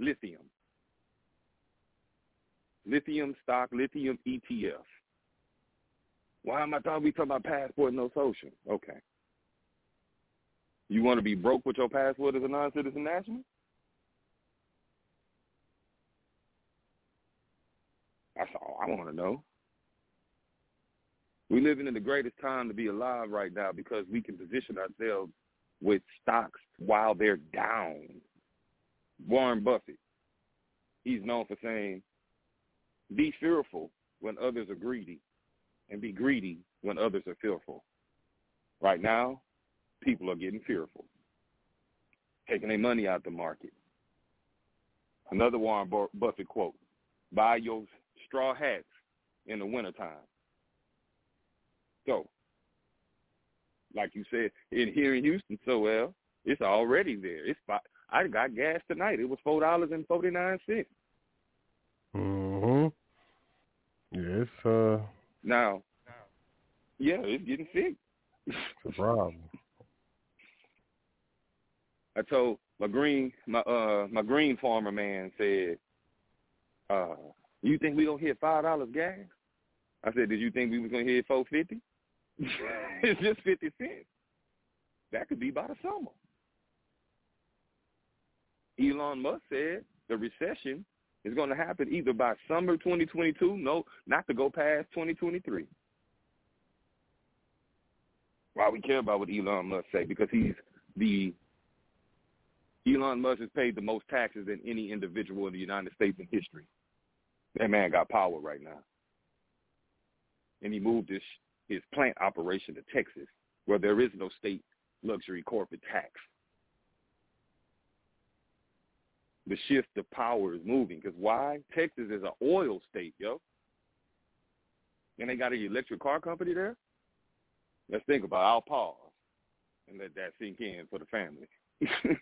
lithium. Lithium stock, lithium ETF. Why am I thought we talking about passport and no social? Okay. You want to be broke with your passport as a non-citizen national? That's all I want to know. We're living in the greatest time to be alive right now because we can position ourselves with stocks while they're down. Warren Buffett, he's known for saying, be fearful when others are greedy and be greedy when others are fearful. Right now, people are getting fearful, taking their money out the market. Another Warren Buffett quote, buy your straw hats in the wintertime. So, like you said, in here in Houston, Sot El, it's already there. It's I got gas tonight. It was four dollars and forty nine cents. Mhm. Yes. Uh. Now. Yeah, it's getting sick. It's a problem. I told my green my uh my green farmer man said, uh, you think we gonna hit five dollars gas? I said, Did you think we was gonna hit four fifty? it's just fifty cents. That could be by the summer. Elon Musk said the recession is going to happen either by summer 2022, no, not to go past 2023. Why we care about what Elon Musk say? Because he's the Elon Musk has paid the most taxes than any individual in the United States in history. That man got power right now. And he moved his his plant operation to Texas, where there is no state luxury corporate tax. the shift of power is moving. Because why? Texas is an oil state, yo. And they got an electric car company there. Let's think about it. I'll pause and let that sink in for the family.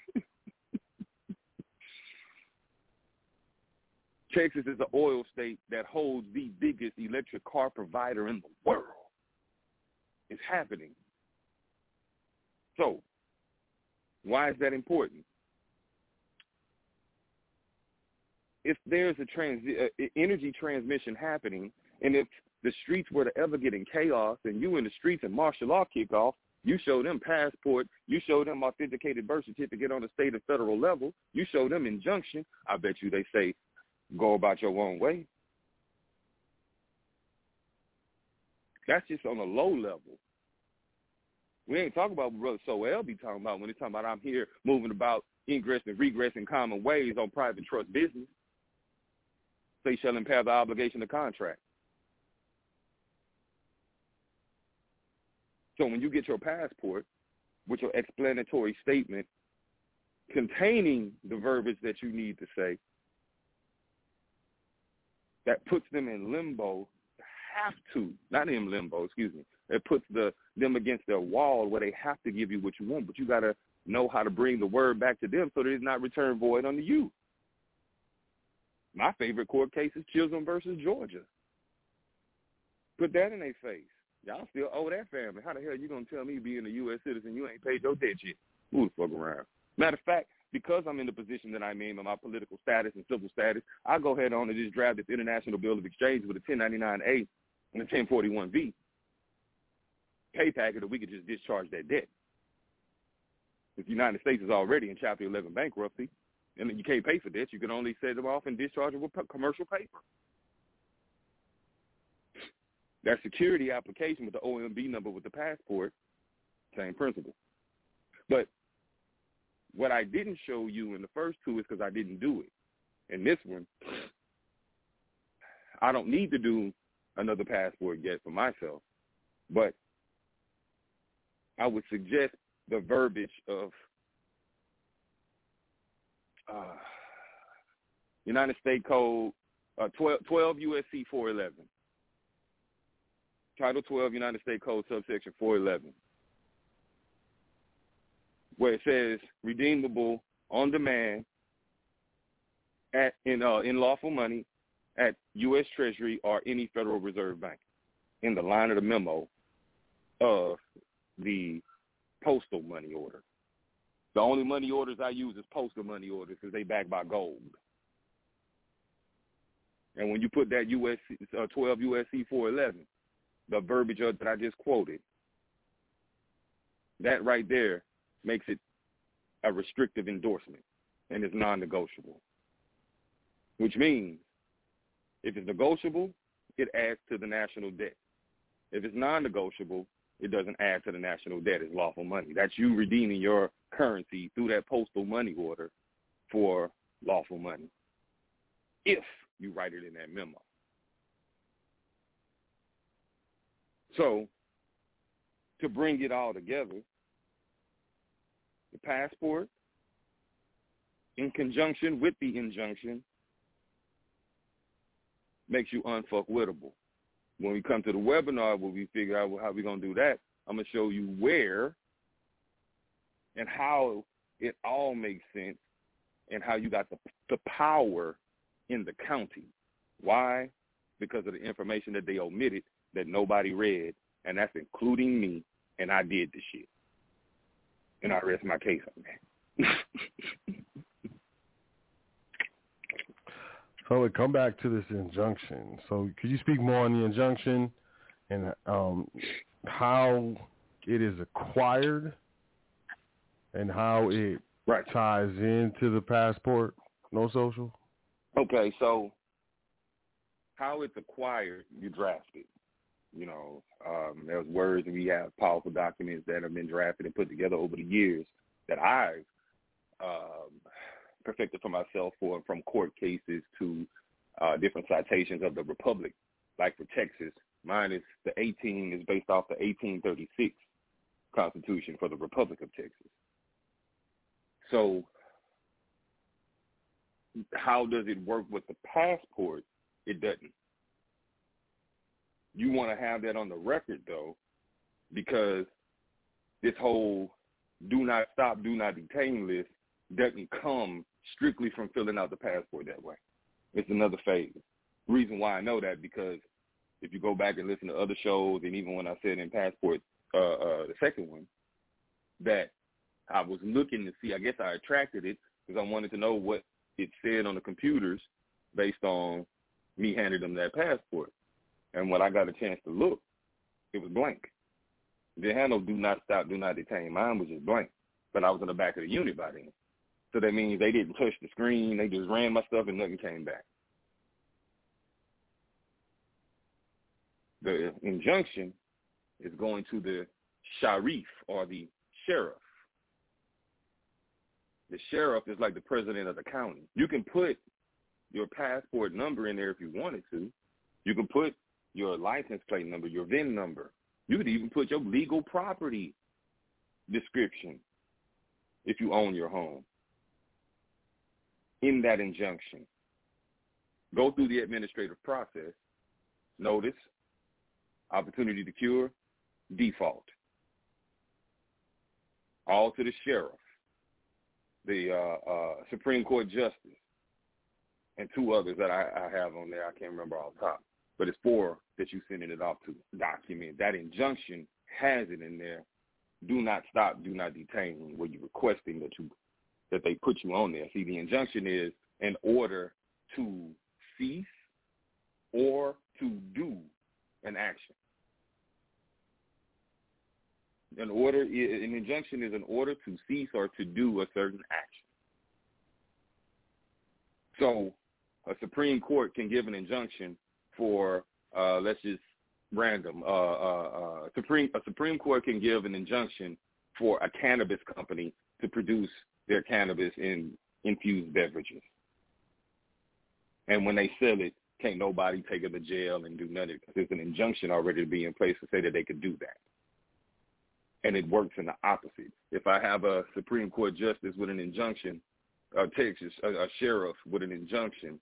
Texas is an oil state that holds the biggest electric car provider in the world. It's happening. So, why is that important? If there's a trans- uh, energy transmission happening, and if the streets were to ever get in chaos, and you in the streets and martial law kick off, you show them passport, you show them authenticated birth certificate on the state and federal level, you show them injunction, I bet you they say, go about your own way. That's just on a low level. We ain't talking about what Brother Sot El be talking about when he's talking about I'm here moving about ingress and regress in common ways on private trust business. They shall impair the obligation of contract. So when you get your passport with your explanatory statement containing the verbiage that you need to say, that puts them in limbo, have to, not in limbo, excuse me, it puts the them against their wall where they have to give you what you want, but you got to know how to bring the word back to them so that it's not returned void unto you. My favorite court case is Chisholm versus Georgia. Put that in their face. Y'all still owe that family. How the hell you gonna tell me being a U.S. citizen you ain't paid your debt yet? Who the fuck around? Matter of fact, because I'm in the position that I'm in my political status and civil status, I go ahead on and just draft this international bill of exchange with a 1099A and a 1041V pay packet that we could just discharge that debt. If the United States is already in Chapter 11 bankruptcy, and you can't pay for debt, you can only set them off and discharge it with commercial paper. That security application with the OMB number with the passport, same principle. But what I didn't show you in the first two is because I didn't do it. In this one, I don't need to do another passport yet for myself, but I would suggest the verbiage of uh, United States Code uh, 12, 12 USC 411. Title 12 United States Code subsection 411 where it says redeemable on demand at in uh, in lawful money at U.S. Treasury or any Federal Reserve Bank in the line of the memo of the postal money order. The only money orders I use is postal money orders because they backed by gold. And when you put that US uh, 12 USC 411, the verbiage that I just quoted, that right there makes it a restrictive endorsement and is non-negotiable. Which means if it's negotiable, it adds to the national debt. If it's non-negotiable, it doesn't add to the national debt. It's lawful money. That's you redeeming your currency through that postal money order for lawful money if you write it in that memo. So to bring it all together, the passport in conjunction with the injunction makes you unfuckwittable when we come to the webinar where we figure out how we're going to do that, I'm going to show you where and how it all makes sense and how you got the, the power in the county. Why? Because of the information that they omitted that nobody read, and that's including me, and I did the shit. And I rest my case on that. So we come back to this injunction. So could you speak more on the injunction and um, how it is acquired and how it right. ties into the passport, no social? Okay, so how it's acquired, you draft it. You know, um, there's words and we have powerful documents that have been drafted and put together over the years that I've um, perfected for myself for from court cases to uh, different citations of the Republic. Like for Texas, mine is the 18 is based off the 1836 Constitution for the Republic of Texas. So how does it work with the passport? It doesn't. You want to have that on the record though, because this whole do not stop, do not detain list doesn't come strictly from filling out the passport that way. It's another phase. Reason why I know that because if you go back and listen to other shows, and even when I said in passport, uh, uh, the second one, that I was looking to see. I guess I attracted it because I wanted to know what it said on the computers based on me handing them that passport. And when I got a chance to look, it was blank. They had no do not stop, do not detain. Mine was just blank. But I was in the back of the unit by then. So that means they didn't touch the screen. They just ran my stuff and nothing came back. The injunction is going to the sharif or the sheriff. The sheriff is like the president of the county. You can put your passport number in there if you wanted to. You can put your license plate number, your VIN number. You could even put your legal property description if you own your home in that injunction. Go through the administrative process. Notice, opportunity to cure, default. All to the sheriff, the uh, uh, Supreme Court justice, and two others that I, I have on there. I can't remember off top, but it's for that you're sending it off to document. That injunction has it in there. Do not stop, do not detain. Where you're requesting that you that they put you on there. See, the injunction is an order to cease or to do an action. An order, an injunction is an order to cease or to do a certain action. So, a Supreme Court can give an injunction for, uh, let's just random. Uh, uh, uh, Supreme a Supreme Court can give an injunction for a cannabis company to produce their cannabis in infused beverages. And when they sell it, can't nobody take it to jail and do nothing because there's an injunction already to be in place to say that they could do that. And it works in the opposite. If I have a Supreme Court justice with an injunction, a Texas a, a sheriff with an injunction,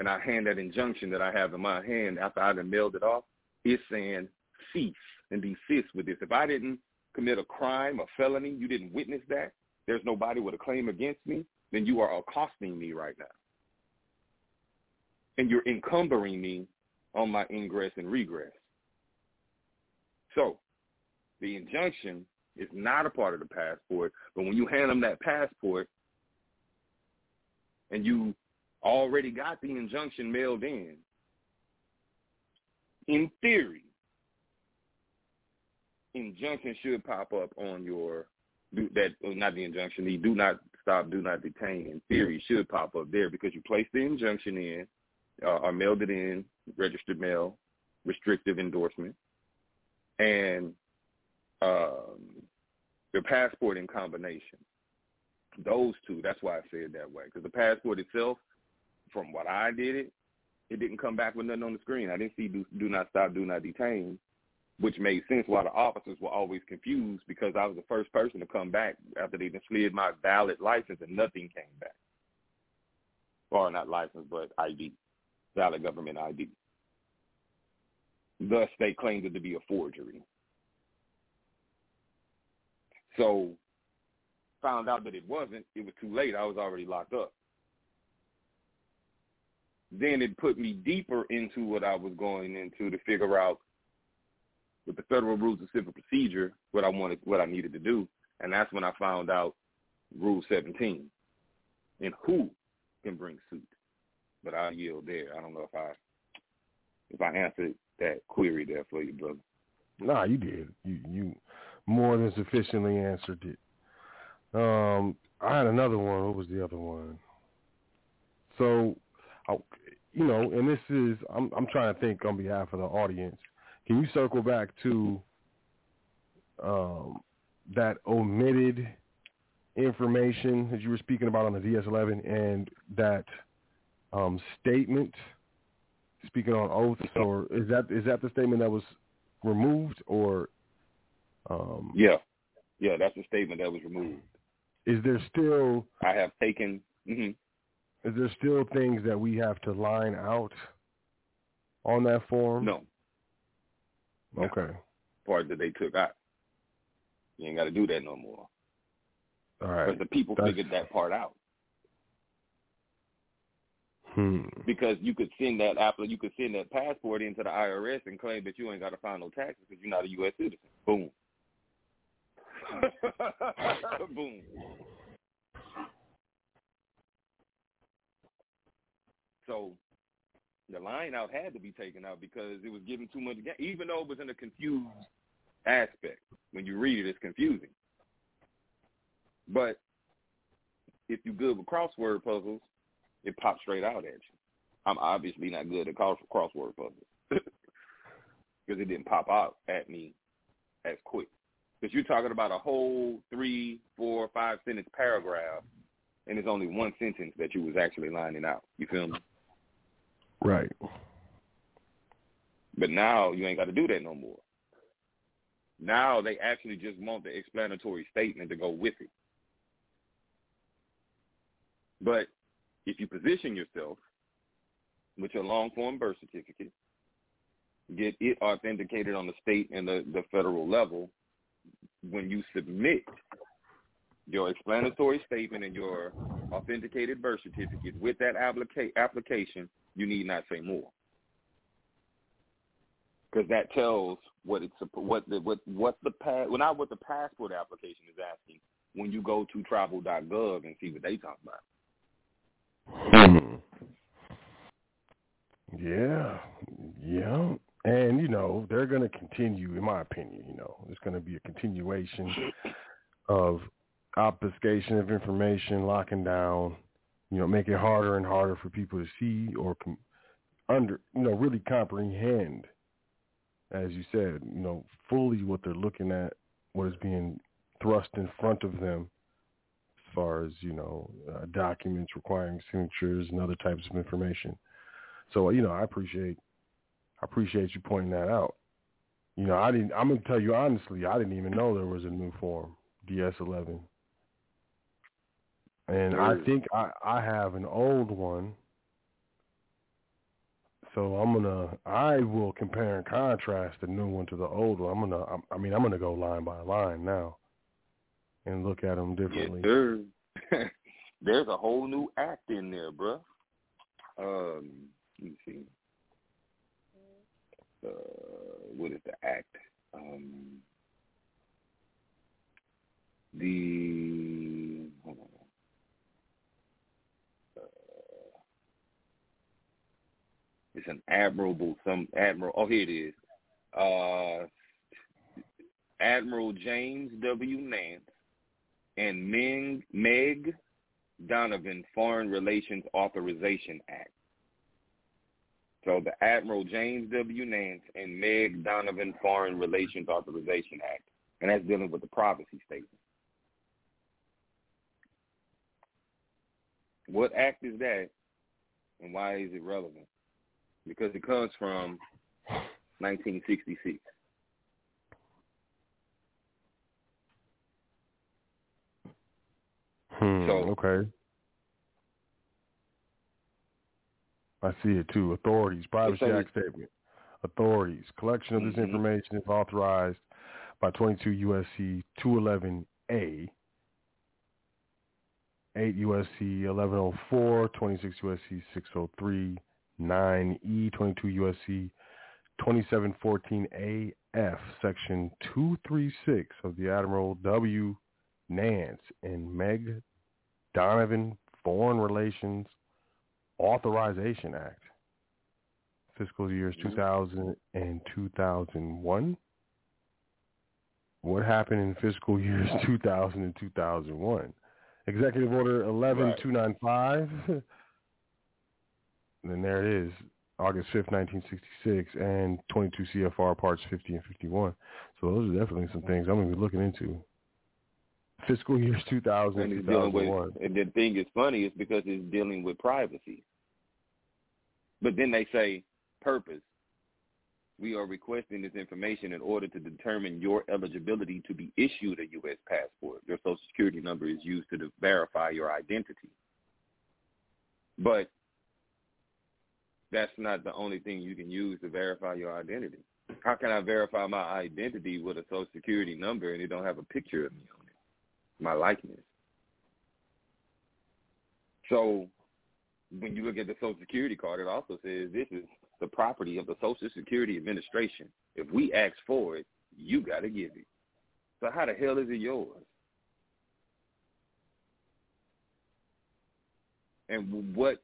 and I hand that injunction that I have in my hand after I've mailed it off, it's saying cease and desist with this. If I didn't commit a crime, a felony, you didn't witness that, there's nobody with a claim against me, then you are accosting me right now. And you're encumbering me on my ingress and regress. So the injunction is not a part of the passport, but when you hand them that passport and you already got the injunction mailed in, in theory, injunction should pop up on your do that not the injunction, the do not stop, do not detain in theory should pop up there because you placed the injunction in uh, or mailed it in, registered mail, restrictive endorsement, and um, the passport in combination. Those two, that's why I say it that way. Because the passport itself, from what I did it, it didn't come back with nothing on the screen. I didn't see do, do not stop, do not detain which made sense why the officers were always confused because I was the first person to come back after they slid my valid license and nothing came back. Or not license, but ID, valid government ID. Thus, they claimed it to be a forgery. So, found out that it wasn't. It was too late. I was already locked up. Then it put me deeper into what I was going into to figure out with the federal rules of civil procedure what I wanted, what I needed to do, and that's when I found out Rule 17 and who can bring suit. But I yield there. I don't know if I if I answered that query there for you, brother. Nah, you did. You you more than sufficiently answered it. Um, I had another one. What was the other one? So, you know, and this is I'm I'm trying to think on behalf of the audience. Can you circle back to um, that omitted information that you were speaking about on the DS11 and that um, statement speaking on oaths, or is that is that the statement that was removed, or? Um, yeah, yeah, that's the statement that was removed. Is there still? I have taken. Mm-hmm. Is there still things that we have to line out on that form? No. Okay. Part that they took out. You ain't got to do that no more. All right. But the people That's- figured that part out Hmm. because you could send that app, you could send that passport into the IRS and claim that you ain't got to file no taxes because you're not a U.S. citizen. Boom. Boom. So the line out had to be taken out because it was giving too much, ga- even though it was in a confused aspect. When you read it, it's confusing. But if you're good with crossword puzzles, it pops straight out at you. I'm obviously not good at crossword puzzles because it didn't pop out at me as quick. Because you're talking about a whole three, four, five sentence paragraph, and it's only one sentence that you was actually lining out. You feel me? Right. But now you ain't got to do that no more. Now they actually just want the explanatory statement to go with it. But if you position yourself with your long form birth certificate, get it authenticated on the state and the, the federal level, when you submit your explanatory statement and your authenticated birth certificate with that applica- application, you need not say more because that tells what it's what the what what the pass well not what the passport application is asking when you go to travel.gov and see what they talk about. Hmm. Yeah. Yeah. And, you know, they're going to continue, in my opinion, you know, it's going to be a continuation of obfuscation of information, locking down, you know, make it harder and harder for people to see or com- under, you know, really comprehend, as you said, you know, fully what they're looking at, what is being thrust in front of them as far as, you know, uh, documents requiring signatures and other types of information. So, you know, I appreciate I appreciate you pointing that out. You know, I didn't I'm gonna tell you honestly, I didn't even know there was a new form, DS eleven. And I think I, I have an old one. So I'm gonna I will compare and contrast the new one to the old one. I'm gonna I mean I'm gonna go line by line now and look at them differently. There's a whole new act in there, bruh. Um, let me see. Uh, what is the act? Um, the hold on. Uh, it's an admirable some admiral. Oh, here it is. Uh, Admiral James W. Nance and Ming, Meg Donovan Foreign Relations Authorization Act. So the Admiral James W. Nance and Meg Donovan Foreign Relations Authorization Act, and that's dealing with the privacy statement. What act is that, and why is it relevant? Because it comes from 1966. Hmm, So- okay. I see it too. Authorities, Privacy Act statement. Authorities. Collection of this Mhm. information is authorized by 22 USC 211A, 8 USC 1104, 26 USC 603, 9E, 22 USC 2714AF, Section 236 of the Admiral W. Nance and Meg Donovan Foreign Relations Authorization Act, fiscal years Mhm. 2000 and 2001. What happened in fiscal years 2000 and 2001? Executive Order 11295. then there it is, August 5th, 1966, and 22 CFR Parts 50 and 51. So those are definitely some things I'm going to be looking into. Fiscal years 2000 And and it's dealing 2001. with, and the thing is funny is because it's dealing with privacy. But then they say purpose. We are requesting this information in order to determine your eligibility to be issued a U.S. passport. Your social security number is used to verify your identity. But that's not the only thing you can use to verify your identity. How can I verify my identity with a social security number and it don't have a picture of me on it, my likeness? So when you look at the social security card, it also says this is the property of the Social Security Administration. If we ask for it, you got to give it. So how the hell is it yours? And what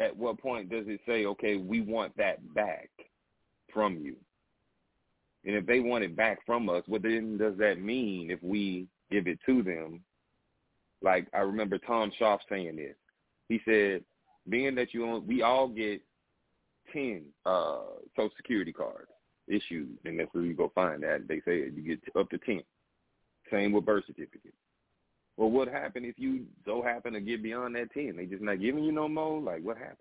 at what point does it say, okay, we want that back from you? And if they want it back from us, what then does that mean if we give it to them? Like I remember Tom Schauf saying this. He said, being that you own, we all get ten uh, Social Security cards issued, and that's where you go find that. They say you get up to ten. Same with birth certificates. Well, what happened if you so happen to get beyond that ten? They just not giving you no more. Like what happened?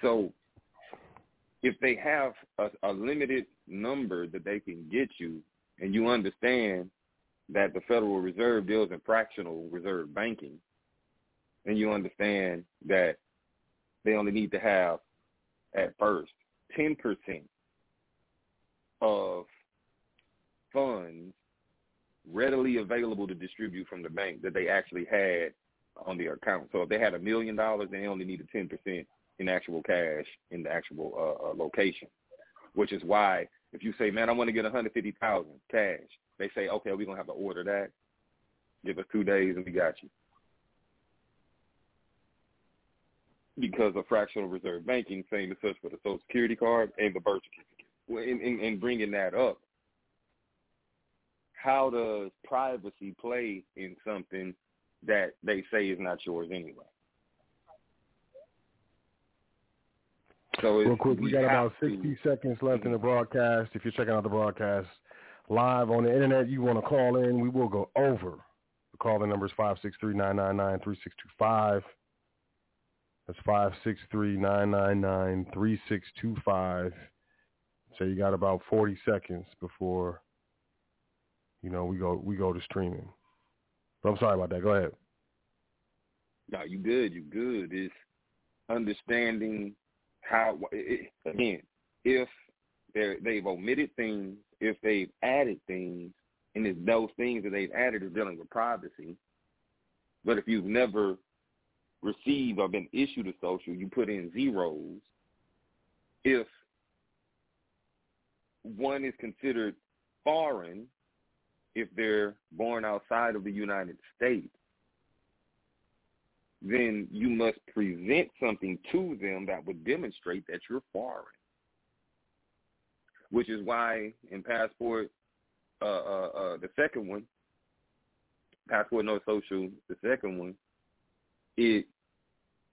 So, if they have a, a limited number that they can get you, and you understand that the Federal Reserve deals in fractional reserve banking, and you understand that they only need to have at first ten percent of funds readily available to distribute from the bank that they actually had on their account. So if they had a million dollars, they only needed ten percent in actual cash in the actual uh, uh, location. Which is why if you say, "Man, I want to get one hundred fifty thousand cash," they say, "Okay, we're gonna have to order that. Give us two days and we got you." Because of fractional reserve banking, same as such for the Social Security card and the birth certificate. In, in, in bringing that up, how does privacy play in something that they say is not yours anyway? So real quick, we, we got about 60 to, seconds left in the mm-hmm. broadcast. If you're checking out the broadcast live on the internet, you want to call in, we will go over. The call-in number is 563-999-3625. That's 563-999-3625. So you got about 40 seconds before you know, we go we go to streaming. But I'm sorry about that. Go ahead. No, you good. You good. It's understanding how. It, again, if they they've omitted things, if they've added things, and it's those things that they've added are dealing with privacy. But if you've never received or been issued a social, you put in zeros. If one is considered foreign, if they're born outside of the United States, then you must present something to them that would demonstrate that you're foreign. Which is why in passport, uh, uh, uh, the second one, passport no social, the second one, it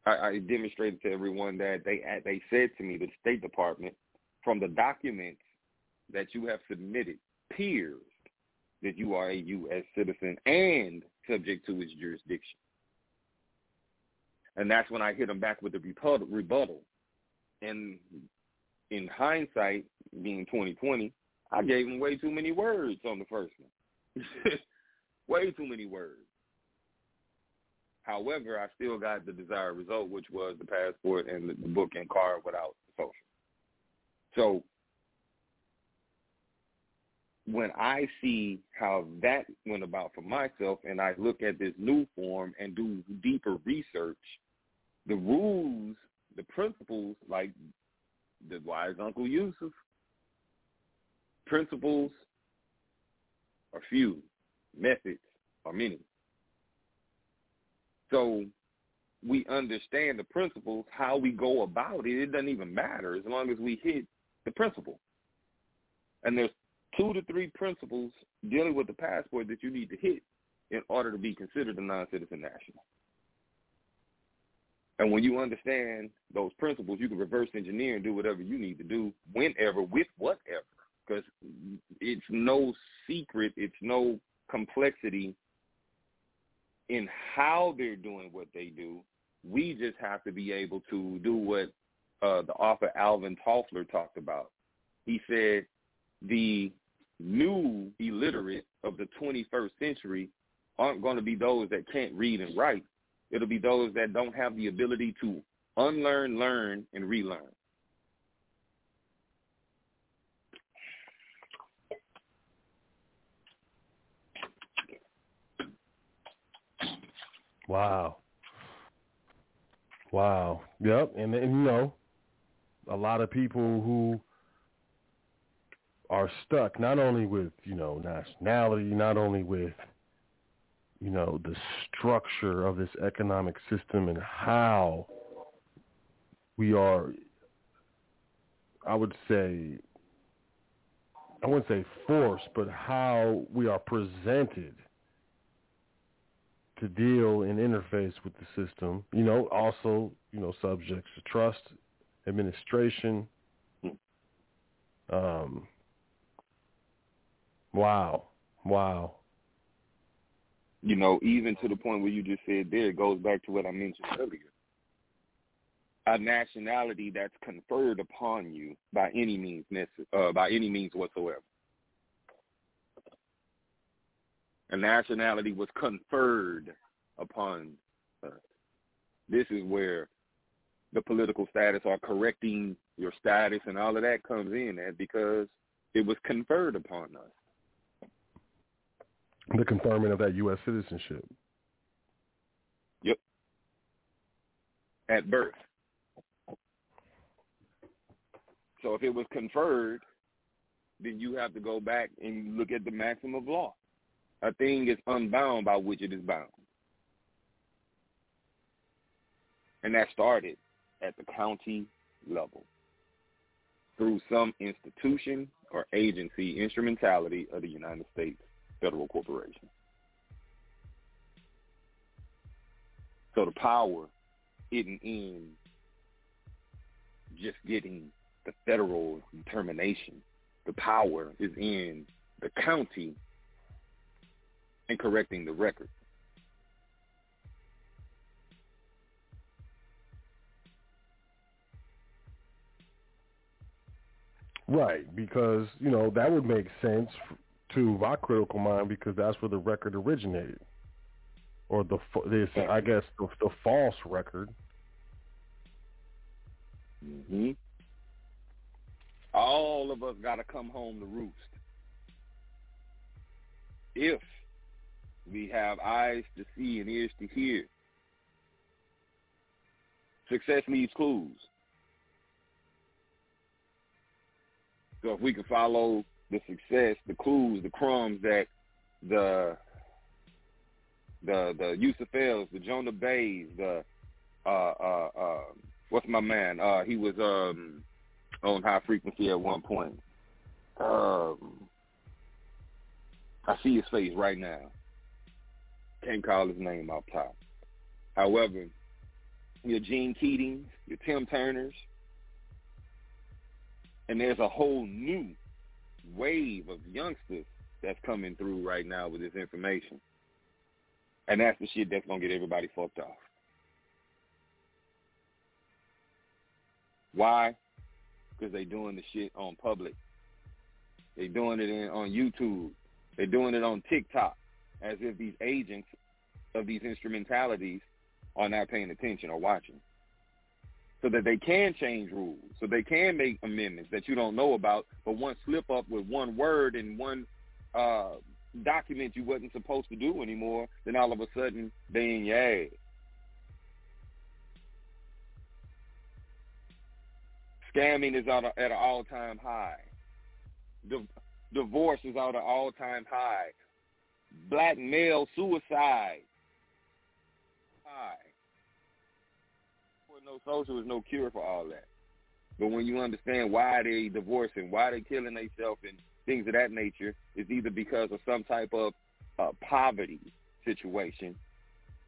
I, I demonstrated to everyone that they they said to me, the State Department, from the documents that you have submitted, peers that you are a U.S. citizen and subject to its jurisdiction. And that's when I hit him back with the rebuttal. And in hindsight, being 2020, I gave him way too many words on the first one. way too many words. However, I still got the desired result, which was the passport and the book and card without the social. So when I see how that went about for myself and I look at this new form and do deeper research, the rules, the principles, like the wise Uncle Yusuf, principles are few, methods are many. So we understand the principles, how we go about it, it doesn't even matter as long as we hit the principle. And there's two to three principles dealing with the passport that you need to hit in order to be considered a non-citizen national. And when you understand those principles, you can reverse engineer and do whatever you need to do whenever with whatever. Because it's no secret, it's no complexity in how they're doing what they do. We just have to be able to do what uh, the author Alvin Toffler talked about. He said the new illiterate of the 21st century aren't going to be those that can't read and write. It'll be those that don't have the ability to unlearn, learn, and relearn. Wow. Wow. Yep. And, and you know, a lot of people who are stuck not only with, you know, nationality, not only with, you know, the structure of this economic system and how we are, I would say, I wouldn't say forced, but how we are presented to deal and interface with the system. You know, also, you know, subjects to trust, administration. Um, wow, wow. You know, even to the point where you just said there, it goes back to what I mentioned earlier. A nationality that's conferred upon you by any means uh, by any means whatsoever. a nationality was conferred upon us. This is where the political status or correcting your status and all of that comes in at because it was conferred upon us. The conferment of that U.S. citizenship. Yep. At birth. So if it was conferred, then you have to go back and look at the maximum of law. A thing is unbound by which it is bound. And that started at the county level through some institution or agency instrumentality of the United States Federal Corporation. So the power isn't in just getting the federal determination. The power is in the county and correcting the record. Right, because you know that would make sense to my critical mind because that's where the record originated, or the this I guess the, the false record. hmm All of us got to come home to roost. If we have eyes to see and ears to hear. Success needs clues. So if we can follow the success, the clues, the crumbs that the the the Yusuf the Jonah Bays, the uh uh uh what's my man? Uh he was um on high frequency at one point. Um I see his face right now. Can't call his name off top. However, your Gene Keatings, your Tim Turners, and there's a whole new wave of youngsters that's coming through right now with this information. And that's the shit that's going to get everybody fucked off. Why? Because they doing the shit on public. They doing it in, on YouTube. They're doing it on TikTok as if these agents of these instrumentalities are not paying attention or watching. So that they can change rules, so they can make amendments that you don't know about, but one slip up with one word and one uh, document you wasn't supposed to do anymore, then all of a sudden they in your ass. Scamming is at, a, at an all-time high. divorce is at an all-time high black male suicide. Why? No social is no cure for all that. But when you understand why they divorcing, why they killing themselves and things of that nature, is either because of some type of uh, poverty situation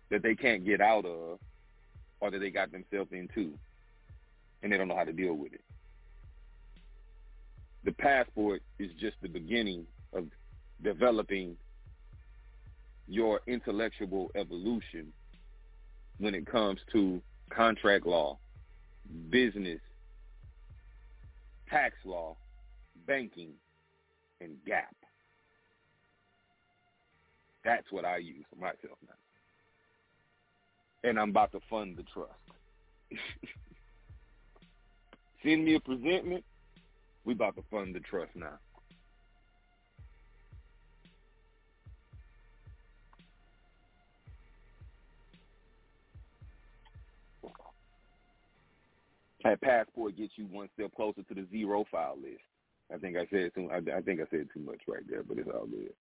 that they can't get out of or that they got themselves into and they don't know how to deal with it. The passport is just the beginning of developing your intellectual evolution when it comes to contract law, business, tax law, banking, and GAAP. That's what I use for myself now. and I'm about to fund the trust. Send me a presentment. We about to fund the trust now. That passport gets you one step closer to the zero file list. I think I said too. I, I think I said too much right there, but it's all good.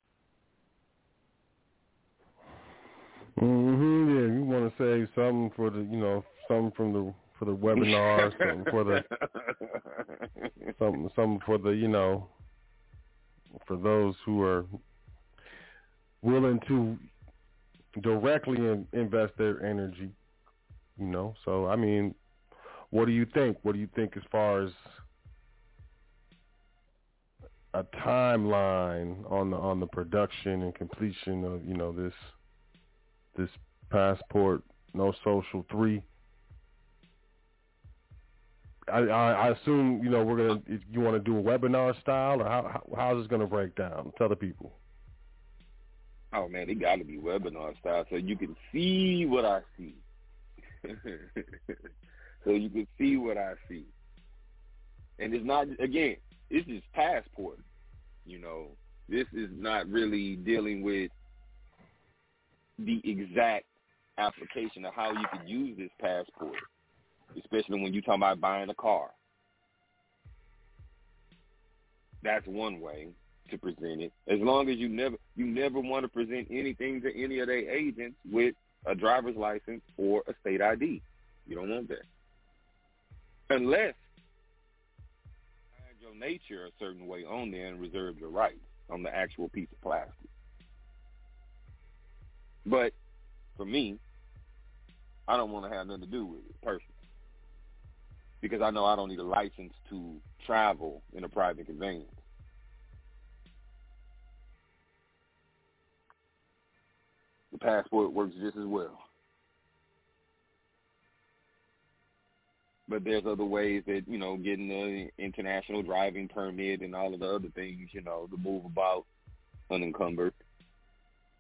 Mhm. Yeah, you want to say something for the, you know, something from the for the webinar, something for the something something for the, you know, for those who are willing to directly in, invest their energy, you know. So I mean, what do you think? What do you think as far as a timeline on the on the production and completion of you know this this passport no social three? I, I, I assume you know we're gonna. You want to do a webinar style, or how, how how's this gonna break down? Tell the people. Oh man, it got to be webinar style, so you can see what I see. so you can see what I see. And it's not again, it's just passport. You know, this is not really dealing with the exact application of how you could use this passport, especially when you're talking about buying a car. That's one way to present it. As long as you never you never want to present anything to any of their agents with a driver's license or a state ID. You don't want that. Unless you your nature a certain way on there and reserve your rights on the actual piece of plastic. But for me, I don't want to have nothing to do with it personally. Because I know I don't need a license to travel in a private conveyance. The passport works just as well. But there's other ways that, you know, getting the international driving permit and all of the other things, you know, to move about unencumbered.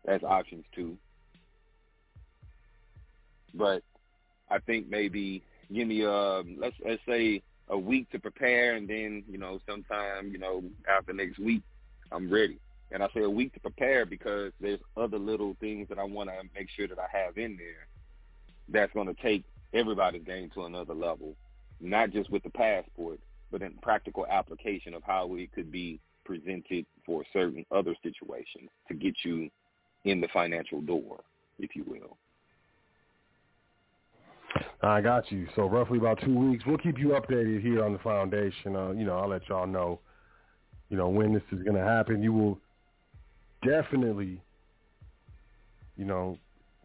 That's options too. But I think maybe give me a let's let's say a week to prepare, and then you know sometime you know after next week I'm ready. And I say a week to prepare because there's other little things that I want to make sure that I have in there that's going to take everybody's game to another level, not just with the passport, but in practical application of how it could be presented for certain other situations to get you in the financial door, if you will. I got you. So roughly about two weeks. We'll keep you updated here on the foundation. Uh, you know, I'll let y'all know, you know, when this is going to happen. You will definitely, you know,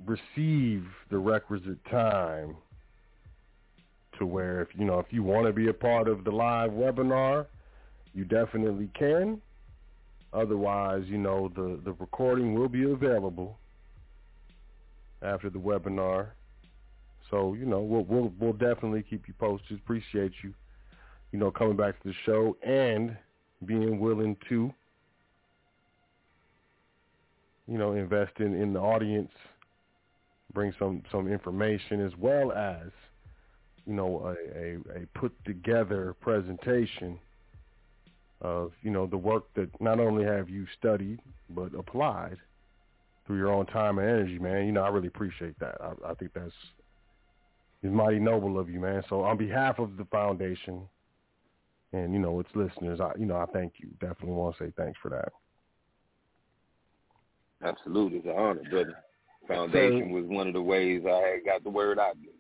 receive the requisite time to where if you know if you want to be a part of the live webinar, you definitely can. Otherwise, you know, the the recording will be available after the webinar so you know we'll we'll we'll definitely keep you posted. Appreciate you, you know, coming back to the show and being willing to, you know, invest in in the audience, bring some some information as well as, you know, a a, a put together presentation of you know the work that not only have you studied but applied through your own time and energy, man. You know, I really appreciate that. I, I think that's is mighty noble of you, man. So on behalf of the foundation and, you know, its listeners, I you know, I thank you. Definitely want to say thanks for that. Absolutely. It's an honor, brother. Foundation was one of the ways I got the word out there.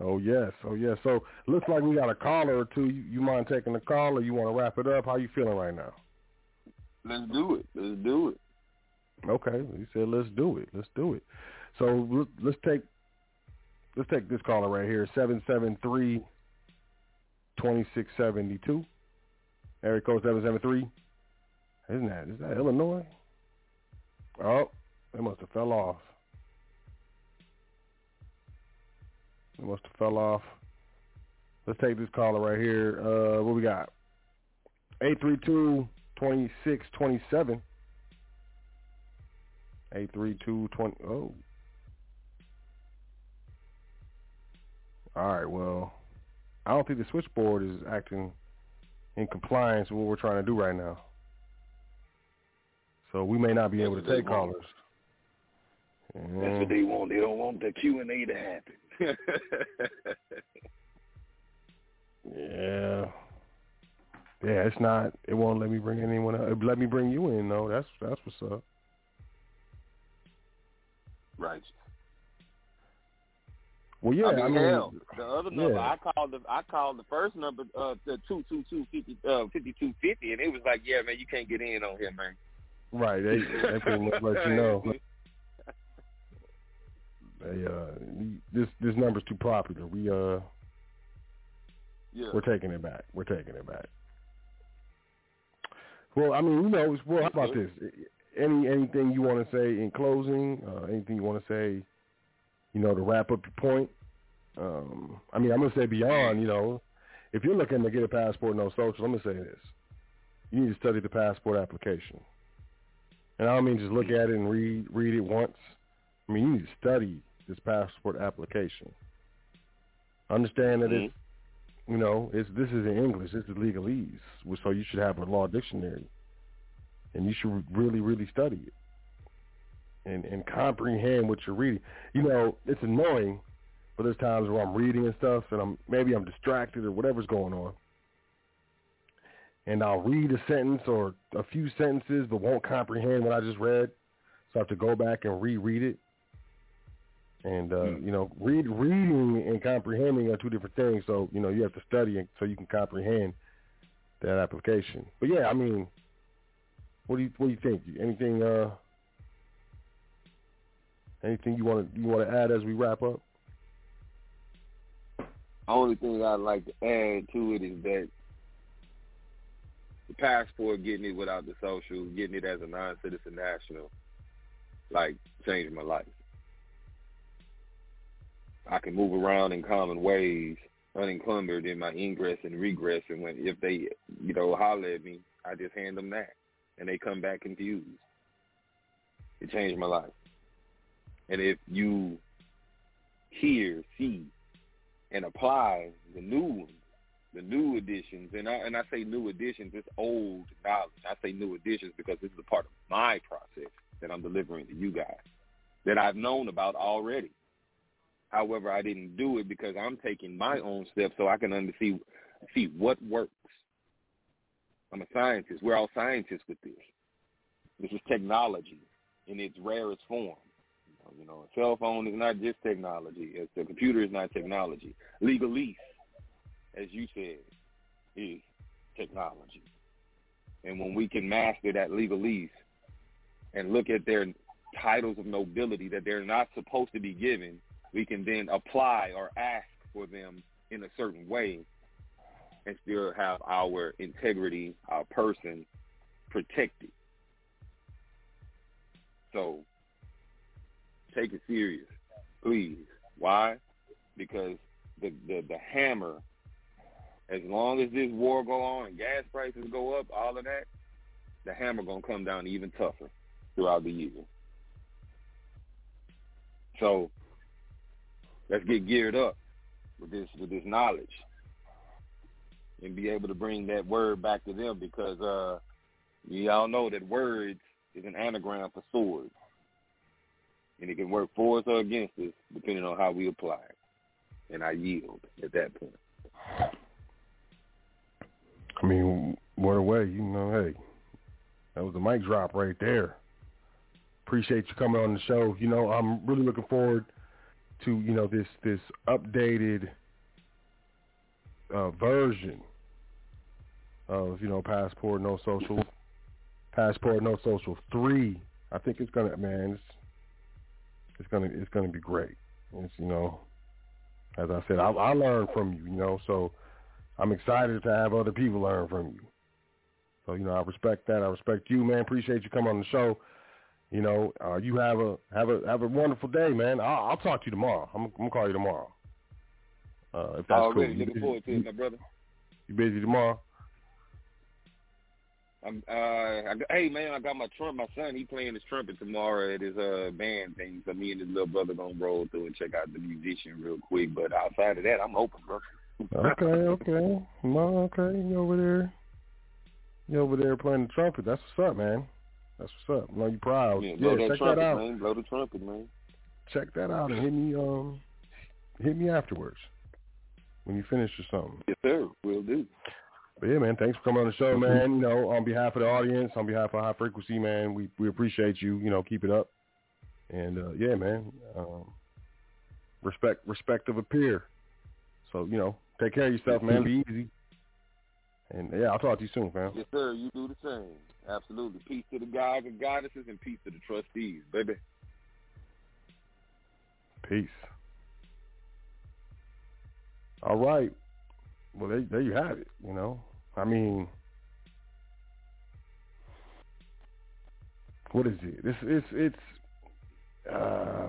Oh yes, oh yes. So looks like we got a caller or two. You, you mind taking the call, or you want to wrap it up? How you feeling right now? Let's do it. Let's do it. Okay, he said let's do it. Let's do it. So let's take let's take this caller right here, seven seven three twenty six seventy two. Area code seven seven three. Isn't that is that Illinois? Oh, they must have fell off. It must have fell off. Let's take this caller right here. Uh, what we got? 832-2627. Oh. All right, well, I don't think the switchboard is acting in compliance with what we're trying to do right now. So we may not be able to take callers. That's what they want. They don't want the Q and A to happen yeah. Yeah, it's not. It won't let me bring anyone. Else. Let me bring you in though. That's that's what's up. Right. Well, yeah. I mean, I mean hell, the other number yeah. I called the I called the first number uh the two two two fifty uh fifty two fifty and it was like yeah man you can't get in on here man. Right. They they much let you know. They uh this this number's too popular. We uh Yeah. we're taking it back. We're taking it back. Well, I mean, you know, well, how about this? Any anything you want to say in closing? Uh, anything you want to say? You know, to wrap up your point. Um, I mean, I'm gonna say beyond. You know, if you're looking to get a passport, no social. I'm gonna say this: you need to study the passport application. And I don't mean just look at it and read read it once. I mean, you need to study this passport application. Understand that it's mm-hmm. you know, it's this is in English. This is legalese, so you should have a law dictionary, and you should really, really study it, and and comprehend what you're reading. You know, it's annoying, but there's times where I'm reading and stuff, and I'm maybe I'm distracted or whatever's going on, and I'll read a sentence or a few sentences, but won't comprehend what I just read, so I have to go back and reread it. And uh, you know, read reading and comprehending are two different things. So you know, you have to study it so you can comprehend that application. But yeah, I mean, what do you what do you think? Anything uh, anything you want to you want to add as we wrap up? Only thing I'd like to add to it is that the passport, getting it without the social, getting it as a non-citizen national, like changed my life. I can move around in common ways, unencumbered in my ingress and regress, and when if they, you know, holler at me, I just hand them that, and they come back confused. It changed my life. And if you hear, see, and apply the new ones, the new additions, and I and I say new additions, it's old knowledge. I say new additions because this is a part of my process that I'm delivering to you guys that I've known about already. However, I didn't do it because I'm taking my own steps so I can see see what works. I'm a scientist. We're all scientists with this. This is technology in its rarest form. You know, a cell phone is not just technology. It's, the computer is not technology. Legalese, as you said, is technology. And when we can master that legalese and look at their titles of nobility that they're not supposed to be given, we can then apply or ask for them in a certain way and still have our integrity, our person protected. So take it serious, please. Why? Because the, the the hammer, as long as this war go on and gas prices go up, all of that, the hammer gonna come down even tougher throughout the year. So let's get geared up with this with this knowledge and be able to bring that word back to them because uh you all know that words is an anagram for sword. And it can work for us or against us depending on how we apply it. And I yield at that point. I mean, what a way, you know, hey, that was a mic drop right there. Appreciate you coming on the show. You know, I'm really looking forward to, you know, this this updated uh, version of, you know, Passport No Social Passport No Social 3. I think it's gonna man, it's it's gonna it's gonna be great. It's you know, as I said, I, I learned from you, you know, so I'm excited to have other people learn from you. So you know, I respect that. I respect you, man. Appreciate you coming on the show. You know, uh, you have a have a have a wonderful day, man. I'll, I'll talk to you tomorrow. I'm, I'm gonna call you tomorrow. Uh, if that's Already cool. looking forward to it, my brother. You busy tomorrow? I'm, uh, I, hey man, I got my trump. My son, he playing his trumpet tomorrow at his uh band thing. So me and his little brother gonna roll through and check out the musician real quick. But outside of that, I'm open, bro. okay, okay, no, okay. You over there? You over there playing the trumpet? That's what's up, man. That's what's up. No, you proud? Yeah, blow yeah that check trumpet, that out. man. Blow the trumpet, man. Check that out and hit me. Um, hit me afterwards when you finish or something. Yes, sir. Will do. But yeah, man, thanks for coming on the show, man. You know, on behalf of the audience, on behalf of High Frequency, man, we we appreciate you. You know, keep it up. And uh, yeah, man, um, respect respect of a peer. So you know, take care of yourself, man. Be easy. And yeah, I'll talk to you soon, fam. Yes, sir. You do the same. Absolutely. Peace to the gods and goddesses, and peace to the trustees, baby. Peace. All right. Well, there, there you have it. You know, I mean, what is it? It's it's it's uh,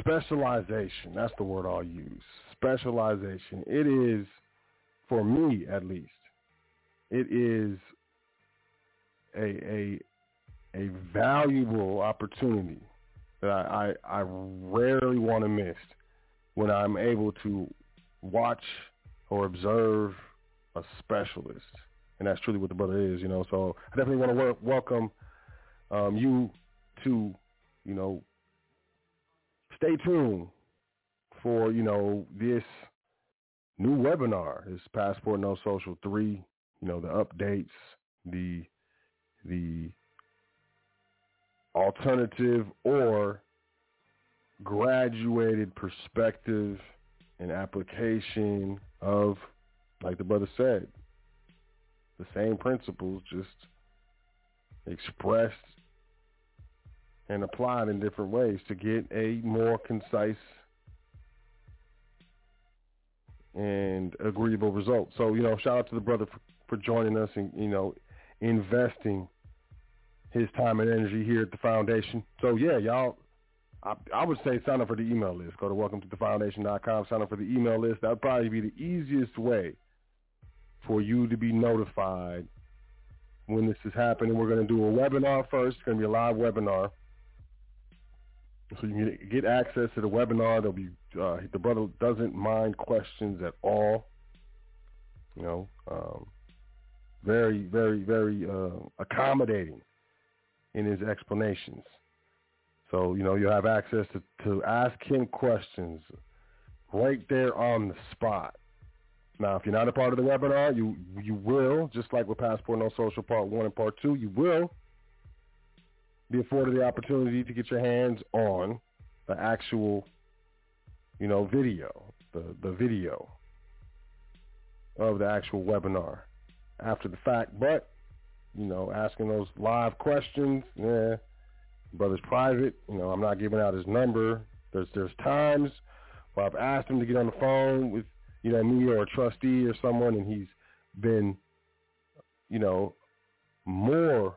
specialization. That's the word I'll use. Specialization. It is, for me at least, it is a a a valuable opportunity that I, I, I rarely want to miss when I'm able to watch or observe a specialist. And that's truly what the brother is, you know. So I definitely want to welcome um, you to, you know, stay tuned for, you know, this new webinar, this Passport No Social 3, you know, the updates, the the alternative or graduated perspective and application of, like the brother said, the same principles just expressed and applied in different ways to get a more concise and agreeable result. So, you know, shout out to the brother for, for joining us and, you know, investing his time and energy here at the foundation. So yeah, y'all, I, I would say sign up for the email list. Go to welcome to the foundation.com, sign up for the email list. That would probably be the easiest way for you to be notified when this is happening. We're going to do a webinar first. It's going to be a live webinar. So you can get access to the webinar. There'll be uh, the brother doesn't mind questions at all. You know, um, very, very, very uh, accommodating in his explanations. So, you know, you'll have access to, to ask him questions right there on the spot. Now, if you're not a part of the webinar, you you will, just like with Passport No Social Part 1 and Part 2, you will be afforded the opportunity to get your hands on the actual, you know, video, the, the video of the actual webinar after the fact. But you know, asking those live questions. Yeah, brother's private. You know, I'm not giving out his number. There's there's times where I've asked him to get on the phone with you know me or a trustee or someone, and he's been, you know, more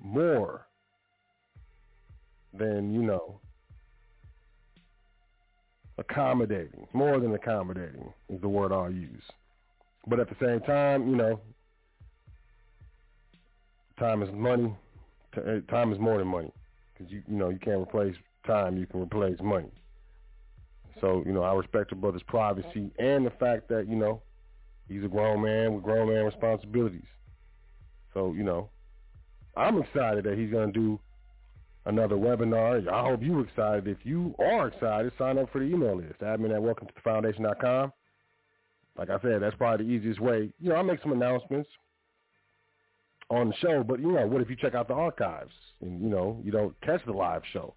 more than you know accommodating, more than accommodating is the word I'll use. But at the same time, you know, time is money. Eh, time is more than money because you you know you can't replace time. You can replace money. So you know I respect your brother's privacy and the fact that you know he's a grown man with grown man responsibilities. So you know I'm excited that he's going to do another webinar. I hope you're excited. If you are excited, sign up for the email list. Admin at welcome to the foundation.com. Like I said, that's probably the easiest way. You know, I'll make some announcements on the show, but you know, what if you check out the archives and you know you don't catch the live show?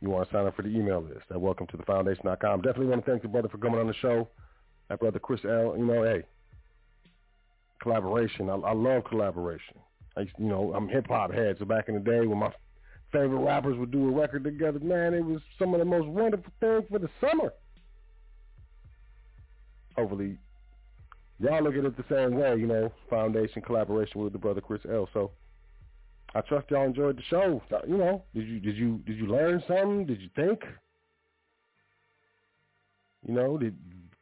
You want to sign up for the email list at welcome to the foundation.com. Definitely want to thank the brother for coming on the show. That brother Kris El. You know, hey, collaboration. I, I love collaboration. I you know, I'm hip hop head, so back in the day when my favorite rappers would do a record together, man, it was some of the most wonderful things for the summer hopefully y'all look at it the same way, you know, foundation collaboration with the brother Kris El. So I trust y'all enjoyed the show. Uh, you know, did you did you did you learn something? Did you think? You know, did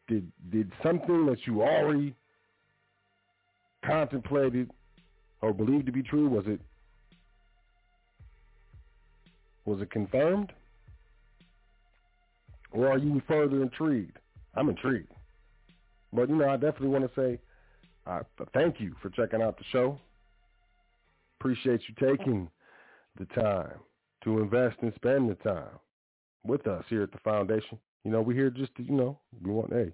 did did something that you already contemplated or believed to be true? Was it was it confirmed? Or are you further intrigued? I'm intrigued. But, you know, I definitely want to say uh, thank you for checking out the show. Appreciate you taking the time to invest and spend the time with us here at the foundation. You know, we're here just to, you know, we want, hey,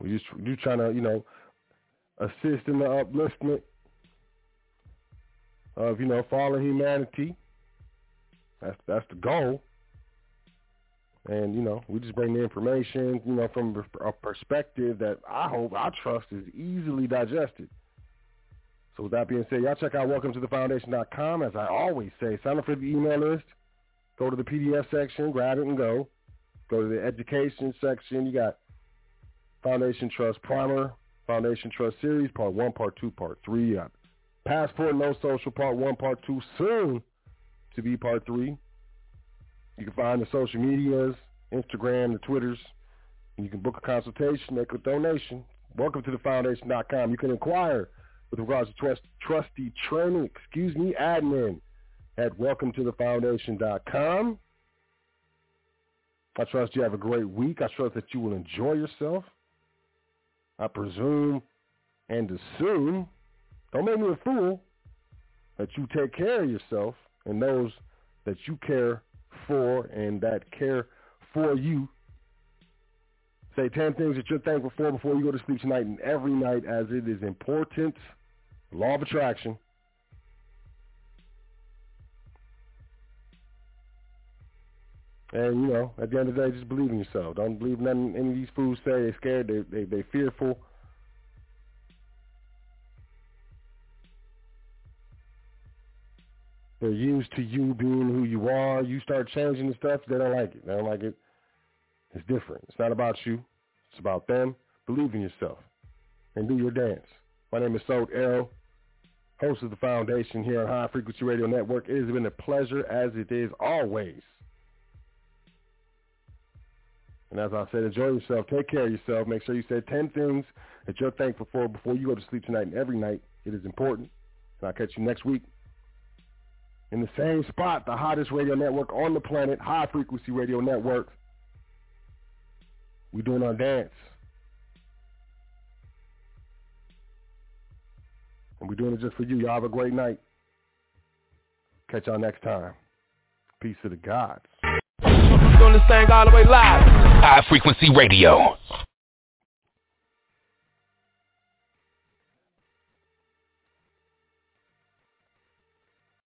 we just you trying to, you know, assist in the upliftment of, you know, fallen humanity. That's that's the goal. And, you know, we just bring the information, you know, from a perspective that I hope, I trust is easily digested. So with that being said, y'all check out welcome to the foundation.com. As I always say, sign up for the email list. Go to the PDF section, grab it and go. Go to the education section. You got Foundation Trust Primer, Foundation Trust Series, Part 1, Part 2, Part 3. You got Passport No Social, Part 1, Part 2, soon to be Part 3. You can find the social medias, Instagram, the Twitters. You can book a consultation, make a donation. Welcome to the foundation.com. You can inquire with regards to trust, trustee training, excuse me, admin at welcome to the foundation.com. I trust you have a great week. I trust that you will enjoy yourself. I presume and assume, don't make me a fool, that you take care of yourself and those that you care for and that care for you. Say 10 things that you're thankful for before you go to sleep tonight and every night as it is important. Law of attraction. And, you know, at the end of the day, just believe in yourself. Don't believe nothing any of these fools say. They're scared. They, they, they're fearful. They're used to you being who you are. You start changing the stuff, they don't like it. They don't like it. It's different. It's not about you. It's about them. Believe in yourself and do your dance. My name is Sot El, host of the Foundation here on High Frequency Radio Network. It has been a pleasure, as it is always. And as I said, enjoy yourself. Take care of yourself. Make sure you say 10 things that you're thankful for before you go to sleep tonight and every night. It is important. And I'll catch you next week in the same spot, the hottest radio network on the planet, High Frequency Radio Network. We're doing our dance. And we're doing it just for you. Y'all have a great night. Catch y'all next time. Peace to the gods. Doing this thing all the way live. High Frequency Radio.